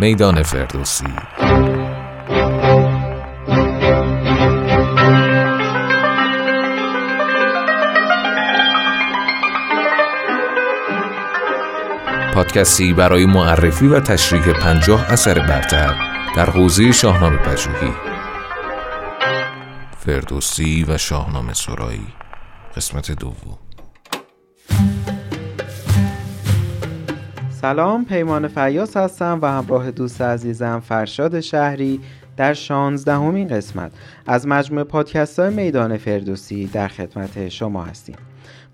میدان فردوسی. پادکستی برای معرفی و تشریح پنجاه اثر برتر در حوزه شاهنامه پژوهی. فردوسی و شاهنامه سرایی. قسمت دوم. سلام پیمان فیاس هستم و همراه دوست عزیزم فرشاد شهری در شانزدهمین قسمت از مجموعه پادکست های میدان فردوسی در خدمت شما هستیم.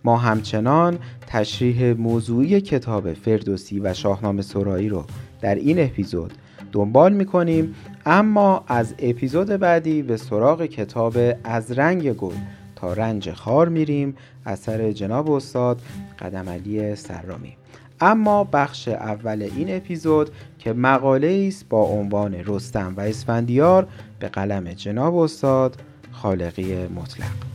ما همچنان تشریح موضوعی کتاب فردوسی و شاهنامه سرایی رو در این اپیزود دنبال می‌کنیم اما از اپیزود بعدی به سراغ کتاب از رنگ گل تا رنج خار میریم. اثر جناب استاد قدم علی سرامی. اما بخش اول این اپیزود که مقاله است با عنوان رستم و اسفندیار به قلم جناب استاد خالقی مطلق.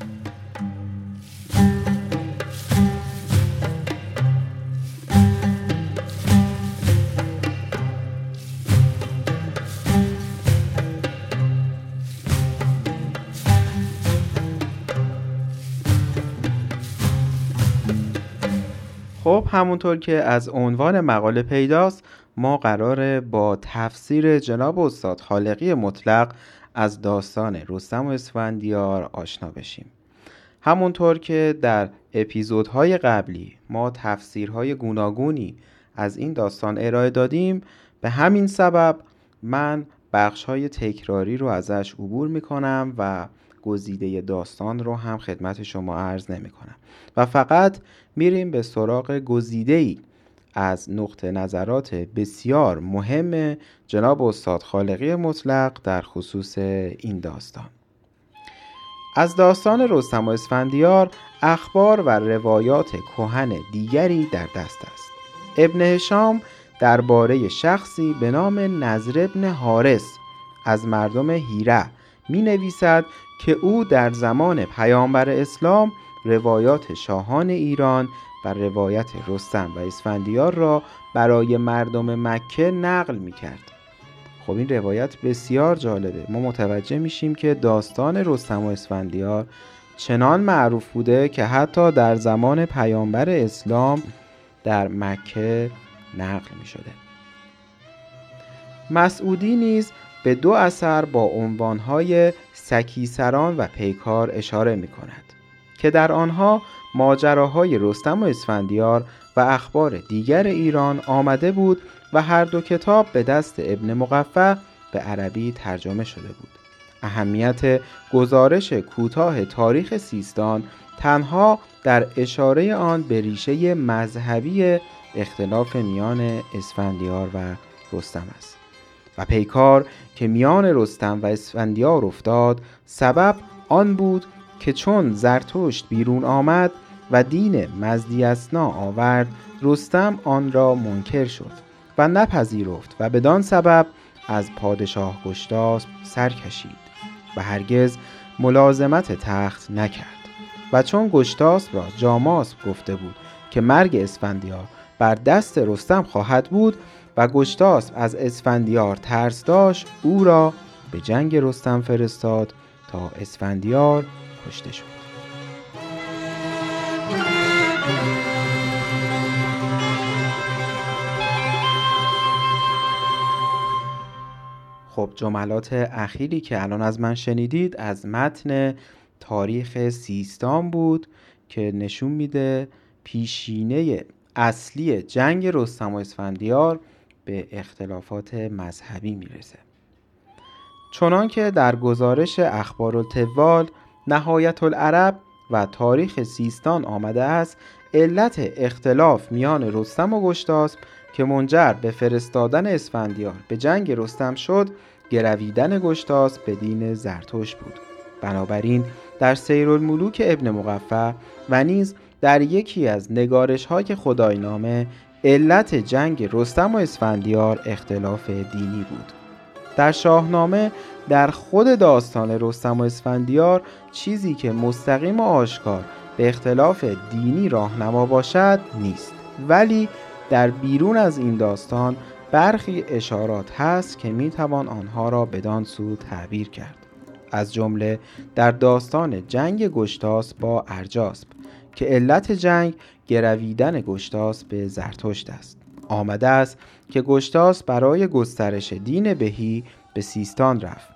خب همونطور که از عنوان مقاله پیداست ما قراره با تفسیر جناب استاد خالقی مطلق از داستان رستم و اسفندیار آشنا بشیم. همونطور که در اپیزودهای قبلی ما تفسیرهای گوناگونی از این داستان ارائه دادیم به همین سبب من بخشهای تکراری رو ازش عبور می‌کنم و گزیده داستان رو هم خدمت شما عرض نمی کنم و فقط میریم به سراغ گزیده ای از نقطه نظرات بسیار مهم جناب استاد خالقی مطلق در خصوص این داستان. از داستان رستم و اسفندیار اخبار و روایات کهن دیگری در دست است. ابن هشام درباره شخصی به نام نظر ابن حارس از مردم هیره می نویسد که او در زمان پیامبر اسلام روایات شاهان ایران و روایت رستم و اسفندیار را برای مردم مکه نقل می کرد. خب این روایت بسیار جالبه ما متوجه میشیم که داستان رستم و اسفندیار چنان معروف بوده که حتی در زمان پیامبر اسلام در مکه نقل می شده مسعودی نیز به دو اثر با عنوانهای سکیسران و پیکار اشاره می کند که در آنها ماجراهای رستم و اسفندیار و اخبار دیگر ایران آمده بود و هر دو کتاب به دست ابن مقفع به عربی ترجمه شده بود. اهمیت گزارش کوتاه تاریخ سیستان تنها در اشاره آن به ریشه مذهبی اختلاف میان اسفندیار و رستم است. و پیکار که میان رستم و اسفندیار افتاد سبب آن بود که چون زرتشت بیرون آمد و دین مزدیسنا آورد رستم آن را منکر شد و نپذیرفت و بدان سبب از پادشاه گشتاسب سر کشید و هرگز ملازمت تخت نکرد و چون گشتاسب را جاماسب گفته بود که مرگ اسفندیار بر دست رستم خواهد بود و گشتاسب از اسفندیار ترس داشت او را به جنگ رستم فرستاد تا اسفندیار کشته شد. خب جملات اخیری که الان از من شنیدید از متن تاریخ سیستان بود که نشون میده پیشینه اصلی جنگ رستم و اسفندیار به اختلافات مذهبی می‌رسه. چنان که در گزارش اخبار التوال نهایت العرب و تاریخ سیستان آمده است علت اختلاف میان رستم و گشتاسب که منجر به فرستادن اسفندیار به جنگ رستم شد گرویدن گشتاسب به دین زرتوش بود. بنابراین در سیر الملوک ابن مقفع و نیز در یکی از نگارش های خداینامه علت جنگ رستم و اسفندیار اختلاف دینی بود. در شاهنامه در خود داستان رستم و اسفندیار چیزی که مستقیم و آشکار به اختلاف دینی راهنما باشد نیست. ولی در بیرون از این داستان برخی اشارات هست که می توان آنها را بدان سو تعبیر کرد. از جمله در داستان جنگ گشتاس با ارجاسب که علت جنگ گرویدن گشتاس به زرتشت است. آمده است که گشتاس برای گسترش دین بهی به سیستان رفت.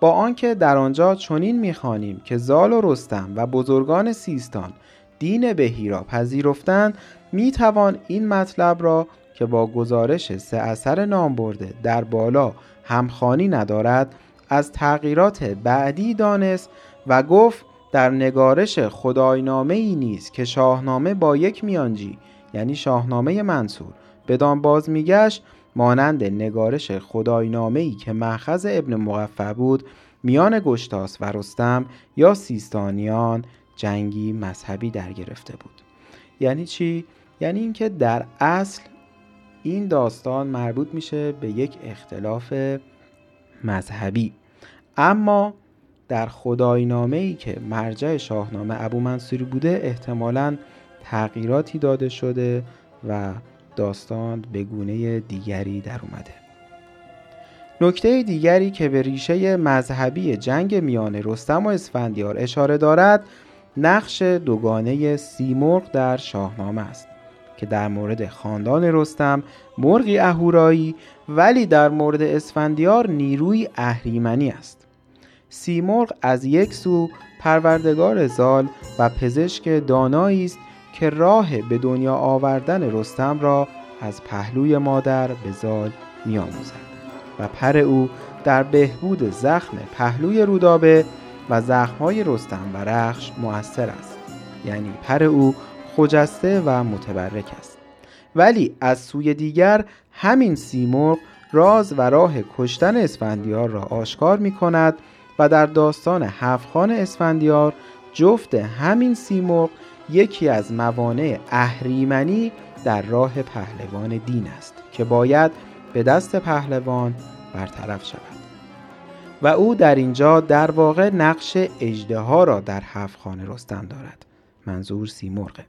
با آنکه در آنجا چنین می‌خوانیم که زال و رستم و بزرگان سیستان دین بهی را پذیرفتند می‌توان این مطلب را که با گزارش سه اثر نام برده در بالا همخانی ندارد از تغییرات بعدی دانست و گفت در نگارش خداینامه ای نیست که شاهنامه با یک میانجی یعنی شاهنامه منصور بدان باز میگشت مانند نگارش خداینامه ای که محخذ ابن مقفع بود میان گشتاس و رستم یا سیستانیان جنگی مذهبی در گرفته بود. یعنی چی؟ یعنی اینکه در اصل این داستان مربوط میشه به یک اختلاف مذهبی. اما در خداینامه ای که مرجع شاهنامه ابو منصوری بوده احتمالا تغییراتی داده شده و داستان به گونه دیگری در اومده. نکته دیگری که به ریشه مذهبی جنگ میان رستم و اسفندیار اشاره دارد نقش دوگانه سیمرغ در شاهنامه است که در مورد خاندان رستم مرغی اهورایی ولی در مورد اسفندیار نیروی اهریمنی است. سیمرغ از یک سو پروردگار زال و پزشک دانایی است که راه به دنیا آوردن رستم را از پهلوی مادر به زال میآموزد و پر او در بهبود زخم پهلوی رودابه و زخمهای رستم و رخش مؤثر است. یعنی پر او خجسته و متبرک است. ولی از سوی دیگر همین سیمرغ راز و راه کشتن اسفندیار را آشکار می کند و در داستان هفخان اسفندیار جفت همین سیمرغ یکی از موانع اهریمنی در راه پهلوان دین است که باید به دست پهلوان برطرف شود. و او در اینجا در واقع نقش اجده را در هفت خانه رستم دارد. منظور سیمرغه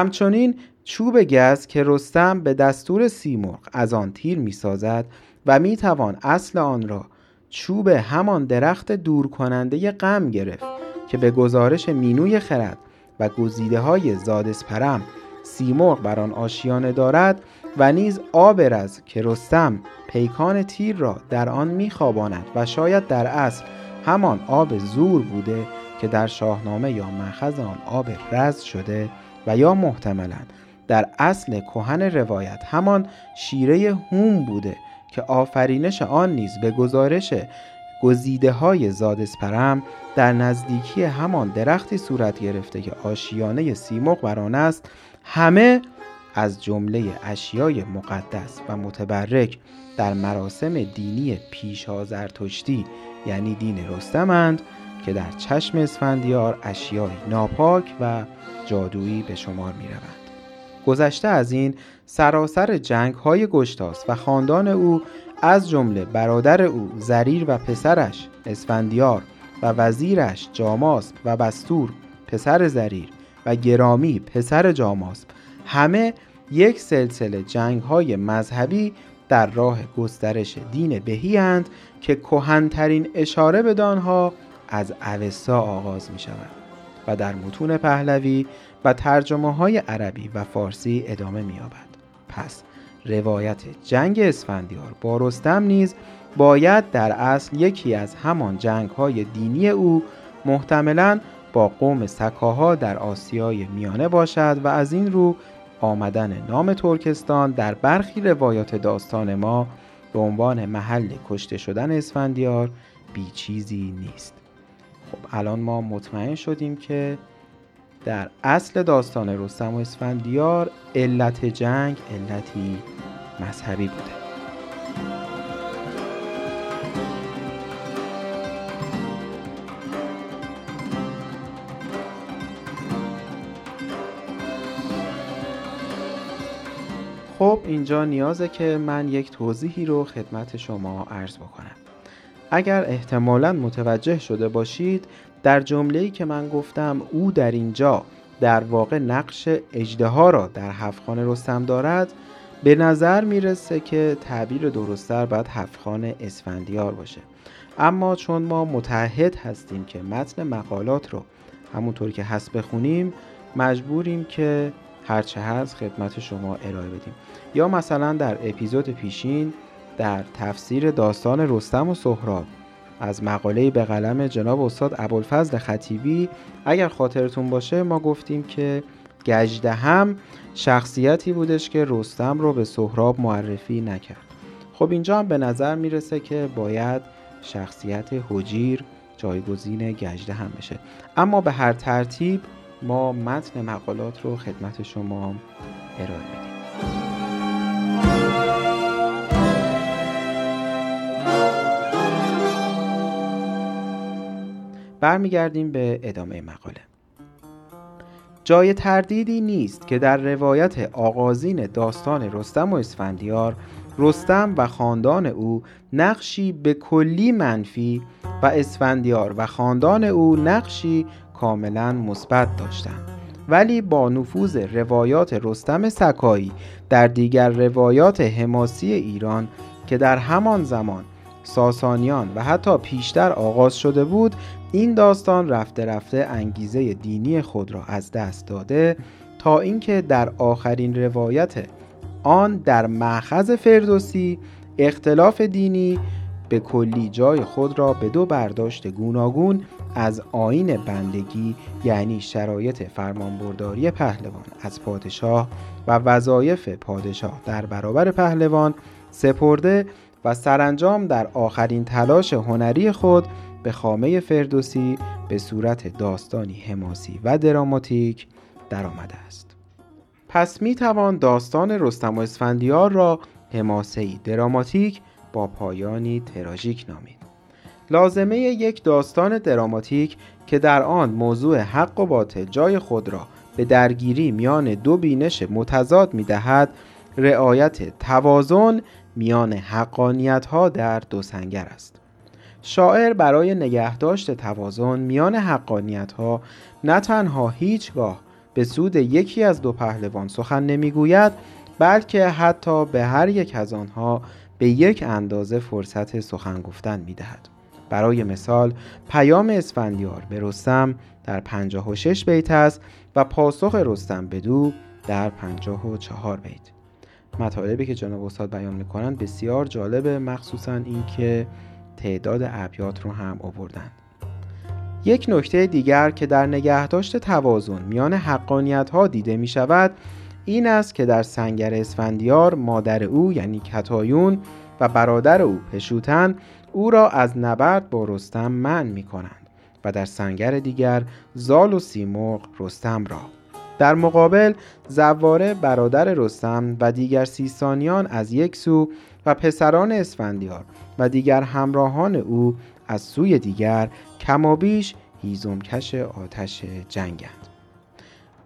همچنین چوب گز که رستم به دستور سیمرغ از آن تیر می سازد و می توان اصل آن را چوب همان درخت دور کننده غم گرفت که به گزارش مینوی خرد و گزیده های زادسپرم سیمرغ بر آن آشیانه دارد و نیز آبرز که رستم پیکان تیر را در آن میخواباند و شاید در اصل همان آب زور بوده که در شاهنامه یا مخز آن آب رز شده و یا محتملا در اصل کهن روایت همان شیره هوم بوده که آفرینش آن نیز به گزارش گزیده های زادسپرم در نزدیکی همان درختی صورت گرفته که آشیانه سیمرغ بر آن است همه از جمله اشیای مقدس و متبرک در مراسم دینی پیشا زرتشتی یعنی دین رستمند که در چشم اسفندیار اشیای ناپاک و جادویی به شمار می روند. گذشته از این سراسر جنگ های گشتاس و خاندان او از جمله برادر او زریر و پسرش اسفندیار و وزیرش جاماسب و بستور پسر زریر و گرامی پسر جاماسب همه یک سلسله جنگ های مذهبی در راه گسترش دین بهی اند که کهنترین اشاره به دانها از اوستا آغاز می شود و در متون پهلوی و ترجمه های عربی و فارسی ادامه می یابد. پس روایت جنگ اسفندیار با رستم نیز باید در اصل یکی از همان جنگ های دینی او محتملا با قوم سکاها در آسیای میانه باشد و از این رو آمدن نام ترکستان در برخی روایات داستان ما به عنوان محل کشته شدن اسفندیار بیچیزی نیست خب الان ما مطمئن شدیم که در اصل داستان رستم و اسفندیار علت جنگ علتی مذهبی بوده. خب اینجا نیازه که من یک توضیحی رو خدمت شما عرض بکنم. اگر احتمالا متوجه شده باشید در جمله‌ای که من گفتم او در اینجا در واقع نقش اجده را در هفخان رستم دارد به نظر می‌رسه که تعبیر درستتر باید هفخان اسفندیار باشه. اما چون ما متحد هستیم که متن مقالات رو همونطور که هست بخونیم مجبوریم که هرچه هست خدمت شما ارائه بدیم. یا مثلا در اپیزود پیشین در تفسیر داستان رستم و سهراب. از مقاله به قلم جناب استاد ابوالفضل خطیبی اگر خاطرتون باشه ما گفتیم که گجده هم شخصیتی بودش که رستم رو به سهراب معرفی نکرد. خب اینجا هم به نظر می‌رسه که باید شخصیت حجیر جایگزین گجده هم بشه. اما به هر ترتیب ما متن مقالات رو خدمت شما ارائه میدیم. برمیگردیم به ادامه مقاله. جای تردیدی نیست که در روایت آغازین داستان رستم و اسفندیار رستم و خاندان او نقشی به کلی منفی و اسفندیار و خاندان او نقشی کاملا مثبت داشتند. ولی با نفوذ روایات رستم سکایی در دیگر روایات حماسی ایران که در همان زمان ساسانیان و حتی پیشتر آغاز شده بود این داستان رفته رفته انگیزه دینی خود را از دست داده تا اینکه در آخرین روایت آن در معخذ فردوسی اختلاف دینی به کلی جای خود را به دو برداشت گوناگون از آین بندگی یعنی شرایط فرمانبرداری پهلوان از پادشاه و وظایف پادشاه در برابر پهلوان سپرده و سرانجام در آخرین تلاش هنری خود به خامه فردوسی به صورت داستانی حماسی و دراماتیک درآمده است. پس می توان داستان رستم و اسفندیار را حماسی دراماتیک با پایانی تراژیک نامید. لازمه یک داستان دراماتیک که در آن موضوع حق و باطل جای خود را به درگیری میان دو بینش متضاد می دهد رعایت توازن میان حقانیت ها در دو سنگر است. شاعر برای نگهداشت توازن میان حقانیت ها نه تنها هیچگاه به سود یکی از دو پهلوان سخن نمی‌گوید بلکه حتی به هر یک از آنها به یک اندازه فرصت سخن گفتن می‌دهد. برای مثال پیام اسفندیار به رستم در 56 بیت است و پاسخ رستم به دو در 54 بیت. مطالبی که جناب استاد بیان می‌کنند بسیار جالبه مخصوصا اینکه تعداد ابیات رو هم آوردند یک نکته دیگر که در نگهداشت توازن میان حقانیت ها دیده می شود این است که در سنگر اسفندیار مادر او یعنی کتایون و برادر او پشوتن او را از نبرد با رستم من می کنند و در سنگر دیگر زال و سیمرغ رستم را در مقابل زواره برادر رستم و دیگر سیستانیان از یک سو و پسران اسفندیار و دیگر همراهان او از سوی دیگر کمابیش هیزمکش آتش جنگند.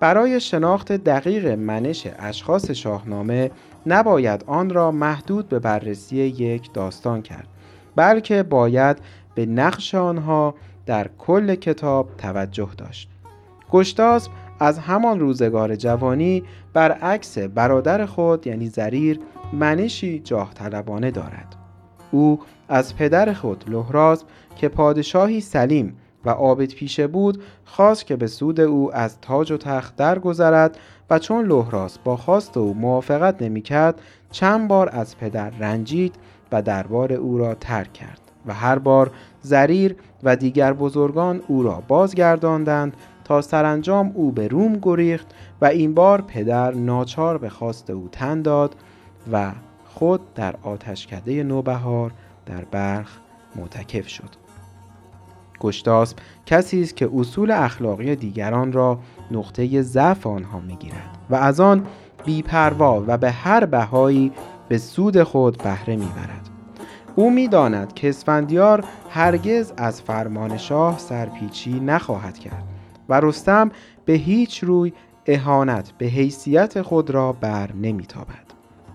برای شناخت دقیق منش اشخاص شاهنامه نباید آن را محدود به بررسی یک داستان کرد بلکه باید به نقش آنها در کل کتاب توجه داشت. گشتاسب از همان روزگار جوانی برعکس برادر خود یعنی زریر منشی جاه طلبانه دارد. او از پدر خود لحراز که پادشاهی سلیم و عابد پیشه بود خواست که به سود او از تاج و تخت درگذرد و چون لحراس با خواست او موافقت نمی‌کرد چند بار از پدر رنجید و دربار او را ترک کرد و هر بار زریر و دیگر بزرگان او را بازگرداندند تا سرانجام او به روم گریخت و این بار پدر ناچار به خواست او تن داد و خود در آتشکده نوبهار در برخ معتکف شد. گشتاسب کسی است که اصول اخلاقی دیگران را نقطه ضعف آنها می‌گیرد و از آن بیپروا و به هر بهایی به سود خود بهره می‌برد. او می‌داند که اسفندیار هرگز از فرمان شاه سرپیچی نخواهد کرد. و رستم به هیچ روی اهانت به حیثیت خود را بر نمیتابد.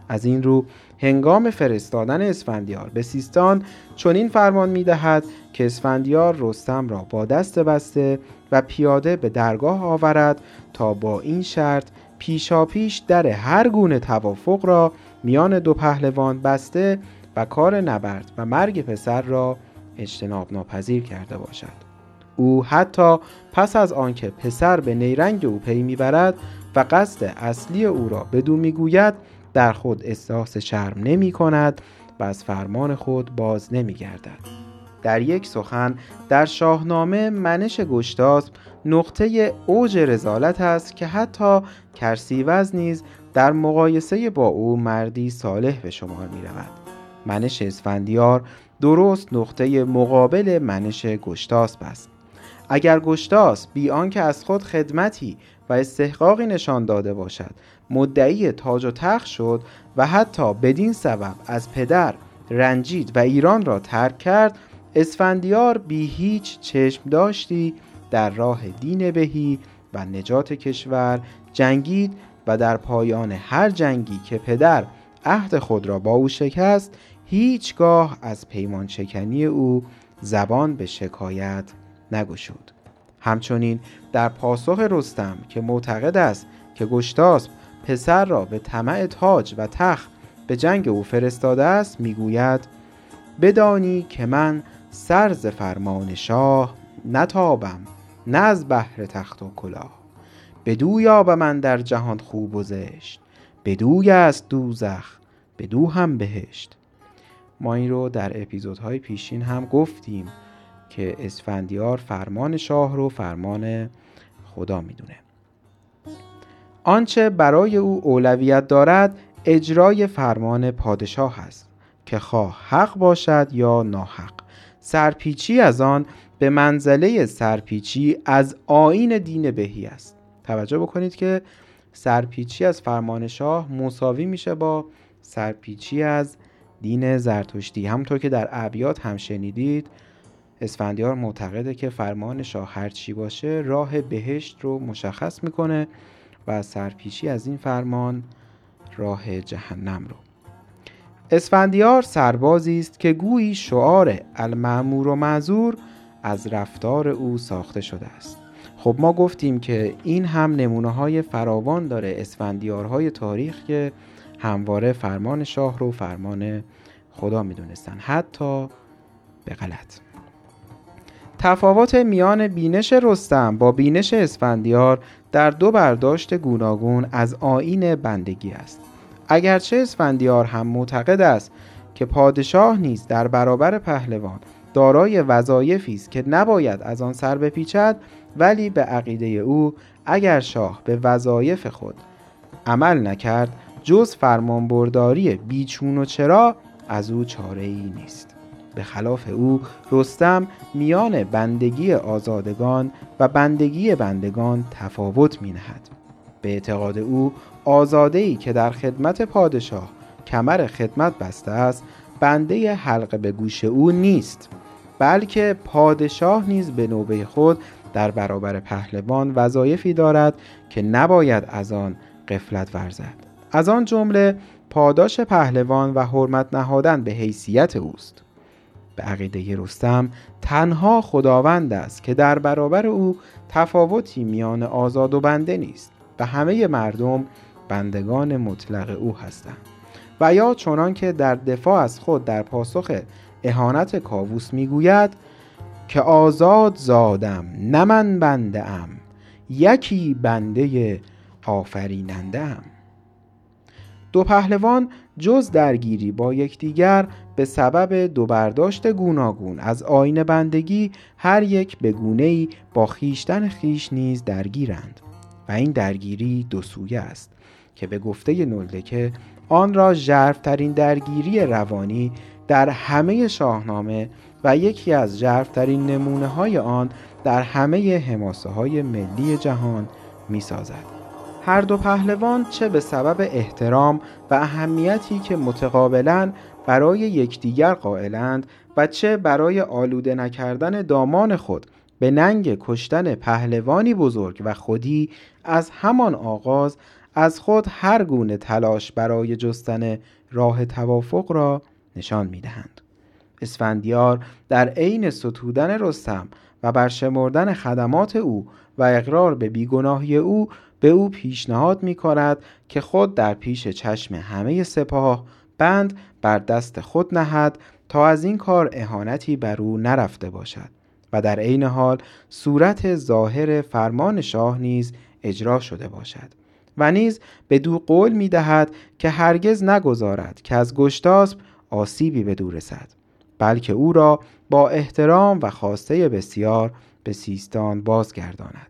از این رو هنگام فرستادن اسفندیار به سیستان چنین فرمان می‌دهد که اسفندیار رستم را با دست بسته و پیاده به درگاه آورد تا با این شرط پیشاپیش در هر گونه توافق را میان دو پهلوان بسته و کار نبرد و مرگ پسر را اجتناب ناپذیر کرده باشد. او حتی پس از آنکه پسر به نیرنگ او پی می‌برد و قصد اصلی او را بدو می‌گوید در خود احساس شرم نمی کند و از فرمان خود باز نمی گردد. در یک سخن در شاهنامه منش گشتاسب نقطه اوج رزالت است که حتی کرسیوز نیز در مقایسه با او مردی صالح به شمار می رود. منش اسفندیار درست نقطه مقابل منش گشتاسب است. اگر گشتاس بی آنکه از خود خدمتی و استحقاقی نشان داده باشد. مدعی تاج و تخت شد و حتی بدین سبب از پدر رنجید و ایران را ترک کرد. اسفندیار بی هیچ چشم داشتی در راه دین بهی و نجات کشور جنگید و در پایان هر جنگی که پدر عهد خود را با او شکست هیچگاه از پیمان شکنی او زبان به شکایت نگشود. همچنین در پاسخ رستم که معتقد است که گشتاسب پسر را به طمع تاج و تخت به جنگ او فرستاده است می‌گوید بدانی که من سرز فرمان شاه نتابم نه از بحر تخت و کلاه. بدو یابم من در جهان خوب و زشت بدوی است دوزخ بدو هم بهشت. ما این رو در اپیزودهای پیشین هم گفتیم. که اسفندیار فرمان شاه رو فرمان خدا می‌دونه. آنچه برای او اولویت دارد اجرای فرمان پادشاه است که خواه حق باشد یا ناحق. سرپیچی از آن به منزله سرپیچی از آین دین بهی است. توجه بکنید که سرپیچی از فرمان شاه مساوی میشه با سرپیچی از دین زرتشتی. همونطور که در ابیات هم شنیدید اسفندیار معتقده که فرمان شاه هرچی باشه راه بهشت رو مشخص می‌کنه و سرپیچی از این فرمان راه جهنم رو. اسفندیار سربازی است که گویی شعار المعمور و معذور از رفتار او ساخته شده است. خب ما گفتیم که این هم نمونه های فراوان داره اسفندیارهای تاریخ که همواره فرمان شاه رو فرمان خدا می‌دونستن حتی به غلط. تفاوت میان بینش رستم با بینش اسفندیار در دو برداشت گوناگون از آین بندگی است. اگرچه اسفندیار هم معتقد است که پادشاه نیز در برابر پهلوان دارای وظایفی است که نباید از آن سر بپیچد ولی به عقیده او اگر شاه به وظایف خود عمل نکرد جز فرمانبرداری بیچون و چرا از او چاره ای نیست. به خلاف او رستم میان بندگی آزادگان و بندگی بندگان تفاوت می نهد. به اعتقاد او آزاده ای که در خدمت پادشاه کمر خدمت بسته است بنده حلقه به گوش او نیست بلکه پادشاه نیز به نوبه خود در برابر پهلوان وظایفی دارد که نباید از آن قفلت ورزد از آن جمله پاداش پهلوان و حرمت نهادن به حیثیت اوست به عقیده رستم تنها خداوند است که در برابر او تفاوتی میان آزاد و بنده نیست و همه مردم بندگان مطلق او هستند. و یا چنان که در دفاع از خود در پاسخ اهانت کاووس می‌گوید که آزاد زادم نه من بنده ام یکی بنده آفریننده ام دو پهلوان جز درگیری با یکدیگر به سبب دو برداشت گوناگون از آین بندگی هر یک به گونه‌ای با خیشتن خیش نیز درگیرند و این درگیری دو سویه است که به گفته نلدکه آن را ژرفترین درگیری روانی در همه شاهنامه و یکی از جرفترین نمونه های آن در همه حماسه های ملی جهان می سازد. هر دو پهلوان چه به سبب احترام و اهمیتی که متقابلا برای یکدیگر قائلند و چه برای آلوده نکردن دامان خود به ننگ کشتن پهلوانی بزرگ و خودی از همان آغاز از خود هر گونه تلاش برای جستن راه توافق را نشان می دهند. اسفندیار در عین ستودن رستم و برشمردن خدمات او و اقرار به بیگناهی او به او پیشنهاد می کند که خود در پیش چشم همه سپاه بند بر دست خود نهد تا از این کار اهانتی بر او نرفته باشد و در عین حال صورت ظاهر فرمان شاه نیز اجرا شده باشد و نیز به دو قول می دهد که هرگز نگذارد که از گشتاسب آسیبی به دور رسد بلکه او را با احترام و خواسته بسیار به سیستان بازگرداند.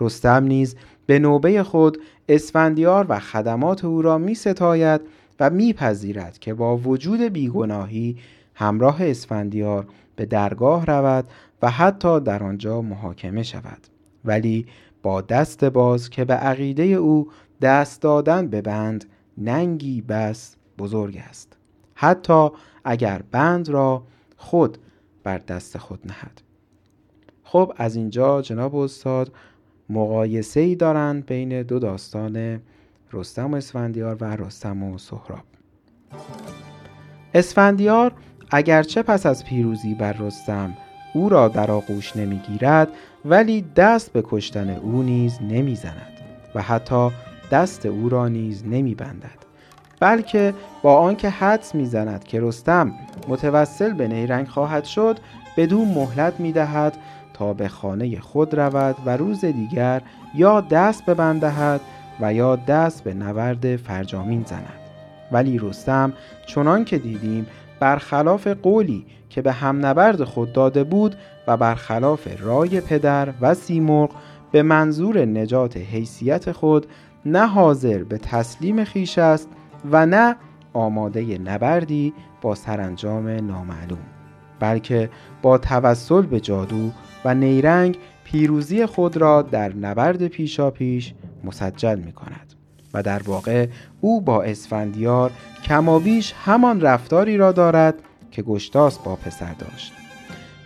رستم نیز به نوبه خود اسفندیار و خدمات او را می ستاید و میپذیرد که با وجود بیگناهی همراه اسفندیار به درگاه رود و حتی در آنجا محاکمه شود. ولی با دست باز که به عقیده او دست دادن به بند ننگی بس بزرگ است. حتی اگر بند را خود بر دست خود نهد. خب از اینجا جناب استاد مقایسه ای دارند بین دو داستان رستم و اسفندیار و رستم و سهراب. اسفندیار اگرچه پس از پیروزی بر رستم او را در آغوش نمی‌گیرد ولی دست به کشتن او نیز نمی‌زند و حتی دست او را نیز نمیبندد بلکه با آنکه حدس می‌زند که رستم متوسل به نیرنگ خواهد شد بدون مهلت می‌دهد تا به خانه خود رود و روز دیگر یا دست ببندهد و یا دست به نبرد فرجامین زند. ولی رستم چنان که دیدیم برخلاف قولی که به هم نبرد خود داده بود و برخلاف رای پدر و سیمرغ به منظور نجات حیثیت خود نه حاضر به تسلیم خیش است و نه آماده نبردی با سرانجام نامعلوم بلکه با توسل به جادو و نیرنگ پیروزی خود را در نبرد پیشا پیش مسجل می کند و در واقع او با اسفندیار کمابیش همان رفتاری را دارد که گشتاس با پسر داشت.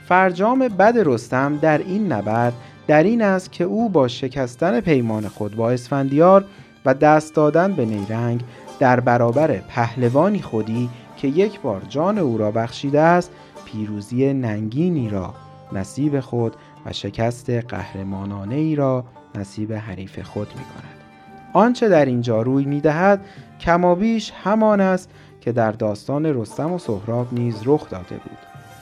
فرجام بد رستم در این نبرد در این است که او با شکستن پیمان خود با اسفندیار و دست دادن به نیرنگ در برابر پهلوانی خودی که یک بار جان او را بخشیده است پیروزی ننگینی را نصیب خود و شکست قهرمانانه ای را نصیب حریف خود می کند. آنچه در اینجا روی می دهد کمابیش همان است که در داستان رستم و سهراب نیز رخ داده بود.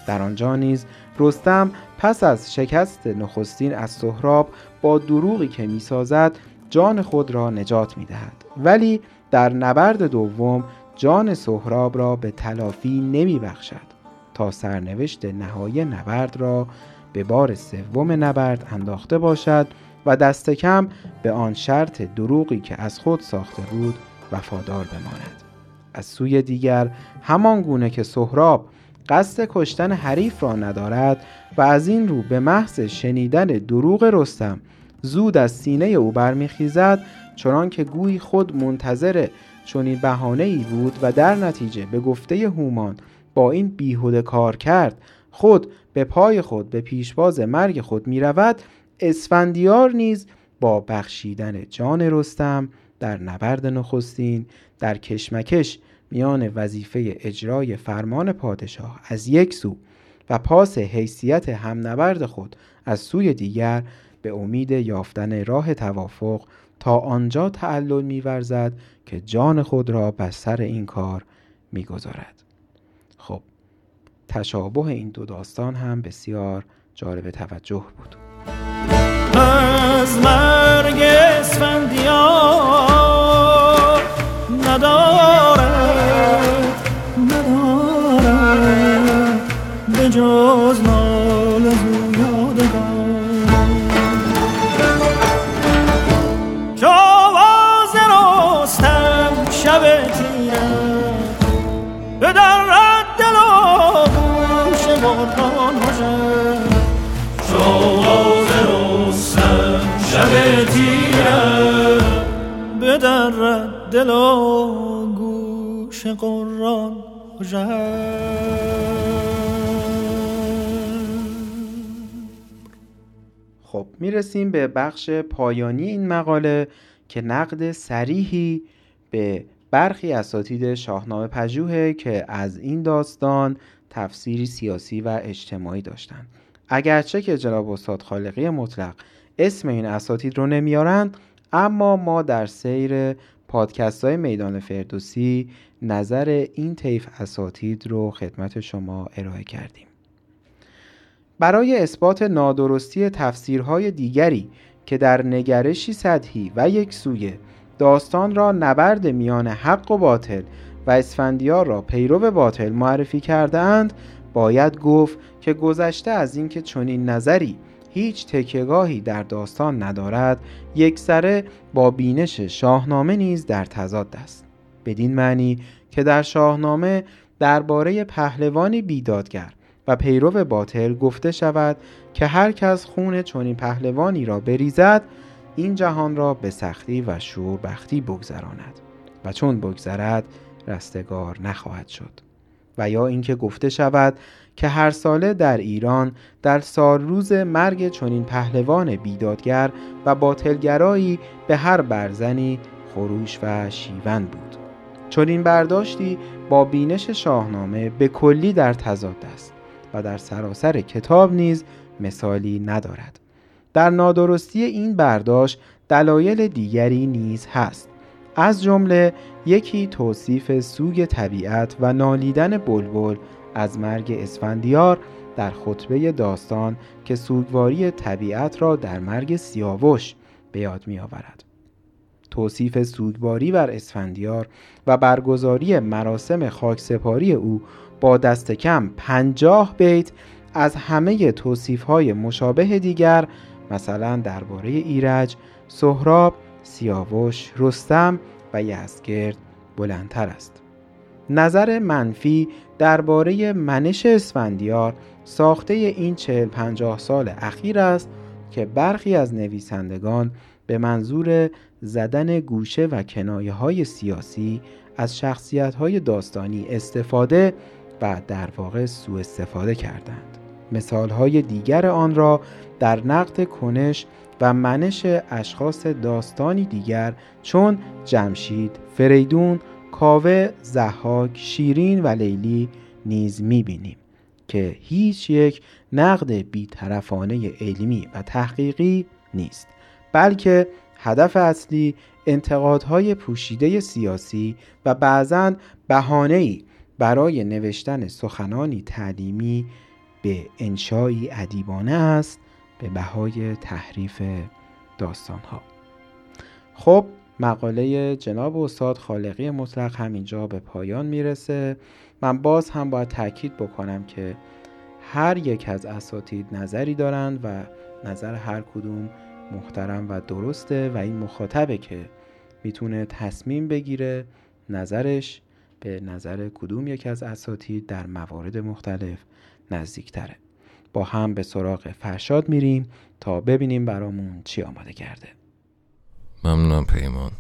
در آنجا نیز رستم پس از شکست نخستین از سهراب با دروغی که می‌سازد جان خود را نجات می دهد. ولی در نبرد دوم جان سهراب را به تلافی نمی بخشد. تا سرنوشت نهایی نبرد را به بار سوم نبرد انداخته باشد و دست کم به آن شرط دروغی که از خود ساخته بود وفادار بماند. از سوی دیگر همان گونه که سهراب قصد کشتن حریف را ندارد و از این رو به محض شنیدن دروغ رستم زود از سینه او برمیخیزد چنان که گویی خود منتظر چنین بهانه ای بود و در نتیجه به گفته هومان با این بیهوده کار کرد خود به پای خود به پیشواز مرگ خود می رود اسفندیار نیز با بخشیدن جان رستم در نبرد نخستین در کشمکش میان وظیفه اجرای فرمان پادشاه از یک سو و پاس حیثیت هم نبرد خود از سوی دیگر به امید یافتن راه توافق تا آنجا تعلل میورزد که جان خود را بر سر این کار می‌گذارد. تشابه این دو داستان هم بسیار جالب توجه بود. از مرگ اسفندیار ندارد ندارد. به جز نال که آواز رستم شب تیره بدرد دل و گوش قرآن خب می‌رسیم به بخش پایانی این مقاله که نقد سریحی به برخی اساتید شاهنامه پژوهه که از این داستان تفسیری سیاسی و اجتماعی داشتند. اگرچه که جناب استاد خالقی مطلق اسم این اساتید رو نمیارند اما ما در سیر پادکست های میدان فردوسی نظر این طیف اساتید رو خدمت شما ارائه کردیم. برای اثبات نادرستی تفسیرهای دیگری که در نگرشی سطحی و یک سویه داستان را نبرد میان حق و باطل و اسفندیار را پیرو باطل معرفی کرده اند باید گفت که گذشته از اینکه چنین نظری هیچ تکیهگاهی در داستان ندارد یک سره با بینش شاهنامه نیز در تضاد است. بدین معنی که در شاهنامه درباره پهلوانی بیدادگر و پیرو باطل گفته شود که هر کس خون چنین پهلوانی را بریزد این جهان را به سختی و شوربختی بگذراند و چون بگذرد رستگار نخواهد شد. و یا اینکه گفته شود که هر ساله در ایران در سال روز مرگ چنین پهلوان بیدادگر و باطلگرایی به هر برزنی خروش و شیون بود. چنین برداشتی با بینش شاهنامه به کلی در تضاد است و در سراسر کتاب نیز مثالی ندارد. در نادرستی این برداشت دلایل دیگری نیز هست. از جمله یکی توصیف سوگ طبیعت و نالیدن بلبل از مرگ اسفندیار در خطبه داستان که سوگواری طبیعت را در مرگ سیاوش به یاد می آورد. توصیف سوگواری بر اسفندیار و برگزاری مراسم خاکسپاری او با دست کم پنجاه بیت از همه توصیف های مشابه دیگر مثلا درباره ایرج، سهراب، سیاوش، رستم و یزگرد بلندتر است. نظر منفی درباره منش اسفندیار ساخته این چهل پنجاه سال اخیر است که برخی از نویسندگان به منظور زدن گوشه و کنایه های سیاسی از شخصیت های داستانی استفاده و در واقع سوء استفاده کردند. مثال های دیگر آن را در نقد کنش و منش اشخاص داستانی دیگر چون جمشید، فریدون، کاوه، زحاک، شیرین و لیلی نیز می‌بینیم که هیچ یک نقد بیطرفانه علمی و تحقیقی نیست بلکه هدف اصلی انتقادهای پوشیده سیاسی و بعضا بهانه‌ای برای نوشتن سخنانی تعلیمی به انشایی ادیبانه است به بهای تحریف داستانها. خب مقاله جناب استاد خالقی مطلق همینجا به پایان می‌رسه. من باز هم باید تاکید بکنم که هر یک از اساتید نظری دارند و نظر هر کدوم محترم و درسته و این مخاطبه که می‌تونه تصمیم بگیره نظرش به نظر کدوم یک از اساتید در موارد مختلف نزدیکتره. با هم به سراغ فرشاد میریم تا ببینیم برامون چی آماده کرده. ممنونم پیمان.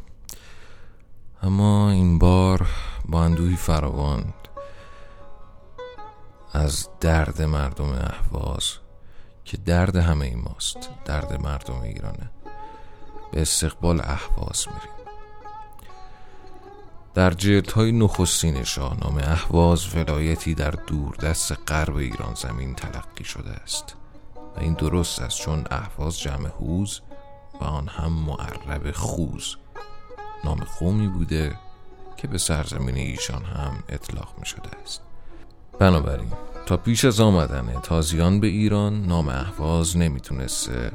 اما این بار با اندوهی فراوان از درد مردم احواز که درد همه ای ماست درد مردم ایرانه به استقبال احواز میریم. در جلد های نخستین شاهنامه احواز ولایتی در دور دست غرب ایران زمین تلقی شده است. و این درست است چون احواز جمع حوز و آن هم معرب خوز. نام قومی بوده که به سرزمین ایشان هم اطلاق می شده است. بنابراین تا پیش از آمدن تازیان به ایران نام احواز نمی‌تونسته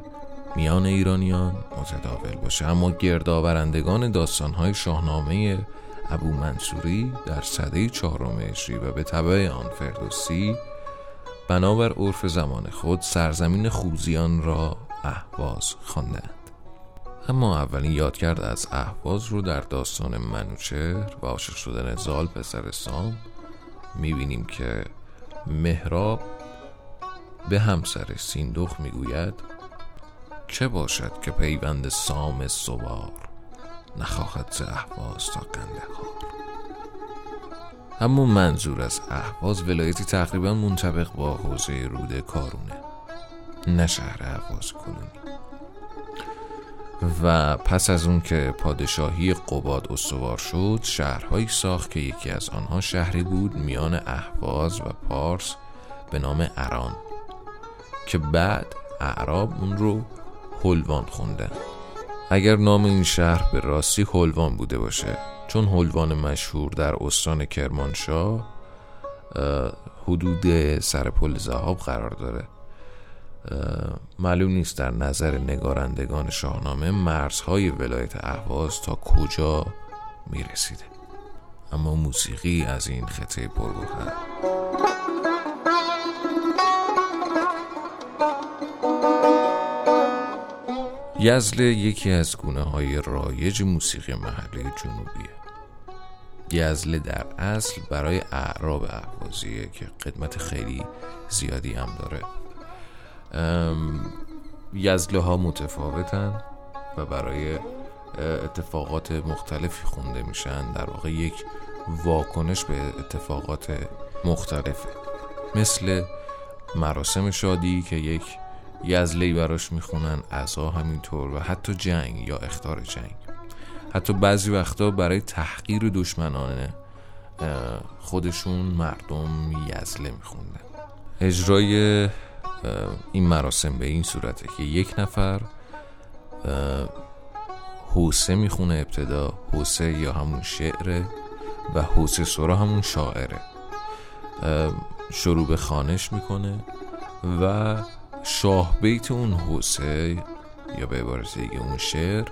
میان ایرانیان متداول باشه. اما گردآورندگان داستانهای شاهنامه ابو منصوری در صده چهارم اشری و به طبع آن فردوسی بنابر عرف زمان خود سرزمین خوزیان را اهواز خواندند. اما اولین یادکرد از اهواز رو در داستان منوچهر و عاشق شدن زال پسر سام می‌بینیم که مهراب به همسر سیندخ می‌گوید چه باشد که پیوند سام سوار نخواهد ز احواز تا قندهار؟ اما منظور از احواز ولایتی تقریبا منطبق با حوزه رود کارونه نه شهر احواز کنونی و پس از اون که پادشاهی قباد استوار شد شهرهایی ساخت که یکی از آنها شهری بود میان احواز و پارس به نام اران که بعد اعراب اون رو هلوان خوندن. اگر نام این شهر به راستی هلوان بوده باشه چون هلوان مشهور در استان کرمانشاه حدود سر پل زهاب قرار داره. معلوم نیست در نظر نگارندگان شاهنامه مرزهای ولایت اهواز تا کجا می‌رسیده. اما موسیقی از این خطه پرگوهر یزل یکی از گونه های رایج موسیقی محلی جنوبیه. یزل در اصل برای اعراب احوازیه که قدمت خیلی زیادی هم داره. یزله ها متفاوتن و برای اتفاقات مختلفی خونده میشن. در واقع یک واکنش به اتفاقات مختلفه. مثل مراسم شادی که یک یزلی براش می‌خونن عزا همینطور و حتی جنگ یا اختار جنگ. حتی بعضی وقتا برای تحقیر دشمنانه خودشون مردم یزله میخوندن. اجرای این مراسم به این صورته که یک نفر حوسه می‌خونه ابتدا حوسه یا همون شعره و حوسه سرا همون شاعره. شروع به خانش می‌کنه و شاه بیت اون حوسه یا به عبارت دیگه اون شعر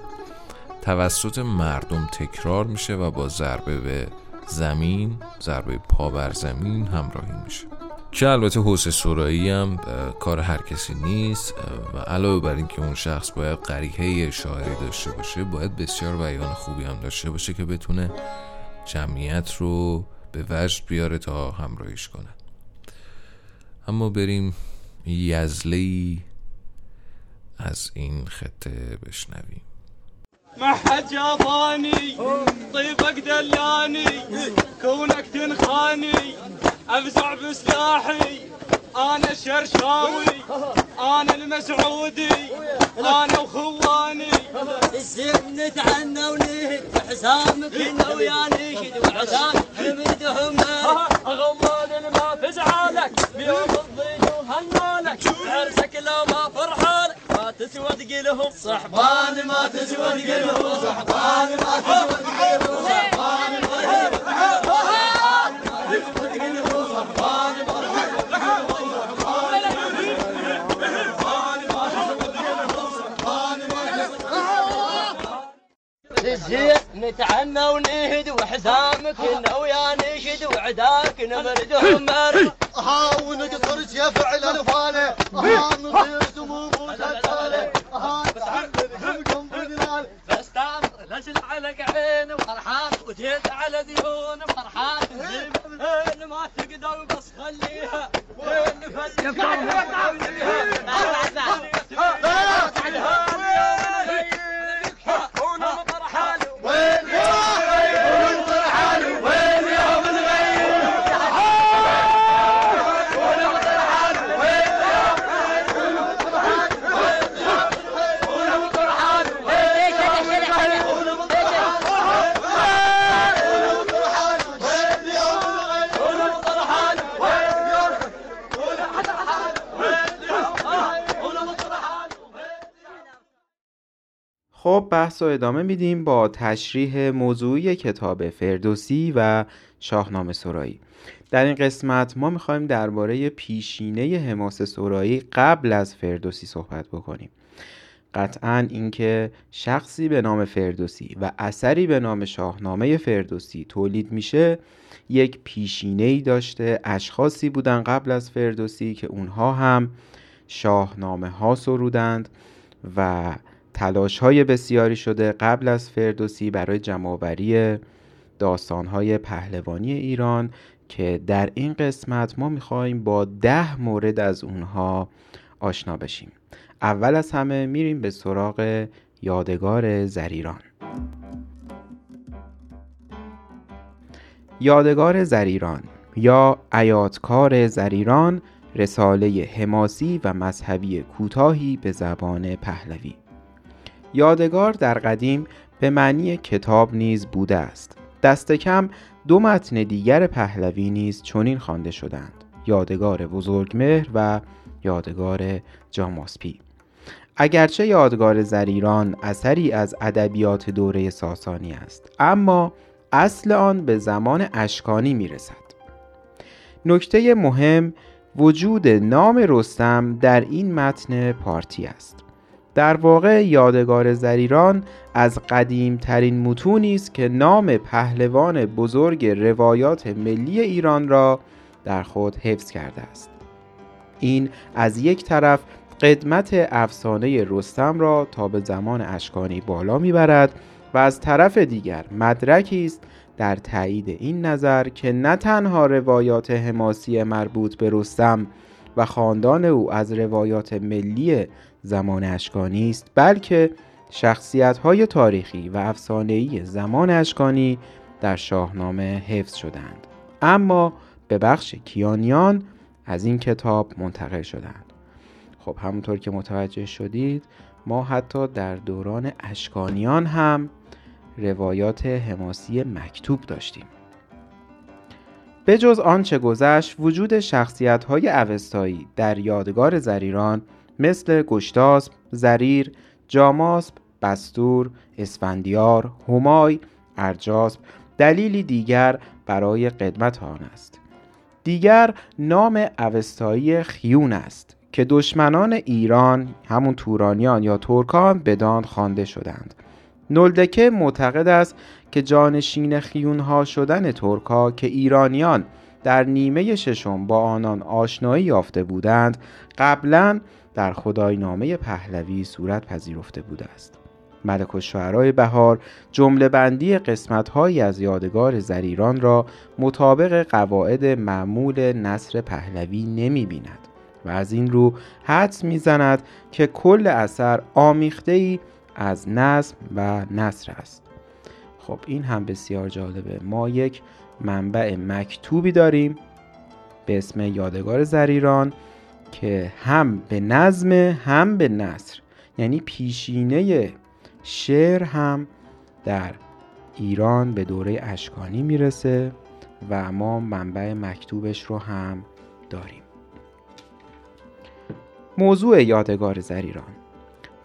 توسط مردم تکرار میشه و با ضربه به زمین ضربه پا بر زمین همراهی میشه. که البته حوس سرایی هم کار هر کسی نیست و علاوه بر اینکه اون شخص باید قریحه شاعری داشته باشه باید بسیار بیان خوبی هم داشته باشه که بتونه جمعیت رو به وجد بیاره تا همراهیش کنه. اما بریم یزلی از این خطه بشنویم. محد جاباني طيبك دلاني كونك تنخاني افزع بسلاحي أنا الشرشاوي أنا المسعودي أنا وخواني. السيف نتعنى ونهد حسامك إنه ويا نشد وعسام نمدهم غمضان ما فزعالك بيوم الضيج وهنالك. عرسك لو ما فرحالك ما تسوى تقلهم صحبان ما تسوى تقلهم صحبان ما تسوى تقلهم صحبان ما تسوى الزين نتعنى ونهد وحزامك إنه ويا نشد وعداك نمردهم مر ها ونقصر سيف على الفاله ها نطير سموم وسلسله ها قم بدلال فاستعمر لسل على عين وفرحان. وجيت على ديون فرحان اللي ما تقدر بس خليها. اللي خب بحث رو ادامه میدیم با تشریح موضوعی کتاب فردوسی و شاهنامه سرایی. در این قسمت ما می‌خوایم درباره پیشینه حماس سرایی قبل از فردوسی صحبت بکنیم. قطعا اینکه شخصی به نام فردوسی و اثری به نام شاهنامه فردوسی تولید میشه یک پیشینه ای داشته اشخاصی بودن قبل از فردوسی که اونها هم شاهنامه ها سرودند و تلاش های بسیاری شده قبل از فردوسی برای جمعآوری داستان های پهلوانی ایران که در این قسمت ما می‌خوایم با ده مورد از اونها آشنا بشیم. اول از همه میریم به سراغ یادگار زریران. یادگار زریران یا ایاتکار زریران رساله حماسی و مذهبی کوتاهی به زبان پهلوی. یادگار در قدیم به معنی کتاب نیز بوده است. دست کم دو متن دیگر پهلوی نیز چنین خوانده شدند. یادگار بزرگمهر و یادگار جاماسپی اگرچه یادگار زریران اثری از ادبیات دوره ساسانی است اما اصل آن به زمان اشکانی می رسد نکته مهم وجود نام رستم در این متن پارتی است. در واقع یادگار زریران از قدیم ترین متونی است که نام پهلوان بزرگ روایات ملی ایران را در خود حفظ کرده است. این از یک طرف قدمت افسانه رستم را تا به زمان اشکانی بالا می‌برد و از طرف دیگر مدرکی است در تایید این نظر که نه تنها روایات حماسی مربوط به رستم و خاندان او از روایات ملی زمان اشکانی است بلکه شخصیت های تاریخی و افسانه‌ای زمان اشکانی در شاهنامه حفظ شدند اما به بخش کیانیان از این کتاب منتقل شدند خب همونطور که متوجه شدید ما حتی در دوران اشکانیان هم روایات حماسی مکتوب داشتیم. به جز آنچه گذشت وجود شخصیت های اوستایی در یادگار زریران مثل گشتاسب، زریر، جاماسب، بستور، اسفندیار، همای، ارجاسب دلیلی دیگر برای قدمت آن است. دیگر نام اوستایی خیون است که دشمنان ایران همون تورانیان یا ترکان بدان خوانده شدند. نلدکه معتقد است که جانشین خیونها شدن ترکا که ایرانیان در نیمه ششم با آنان آشنایی یافته بودند قبلا در خداینامه پهلوی صورت پذیرفته بوده است. ملک و شعرهای بهار جمله بندی قسمت از یادگار زریران را مطابق قواعد معمول نصر پهلوی نمی بیند و از این رو حدس می‌زند که کل اثر آمیخته ای از نظم و نصر است. خب این هم بسیار جالبه. ما یک منبع مکتوبی داریم به اسم یادگار زریران. که هم به نظم هم به نصر یعنی پیشینه شعر هم در ایران به دوره اشکانی می‌رسه و ما منبع مکتوبش رو هم داریم. موضوع یادگار زریران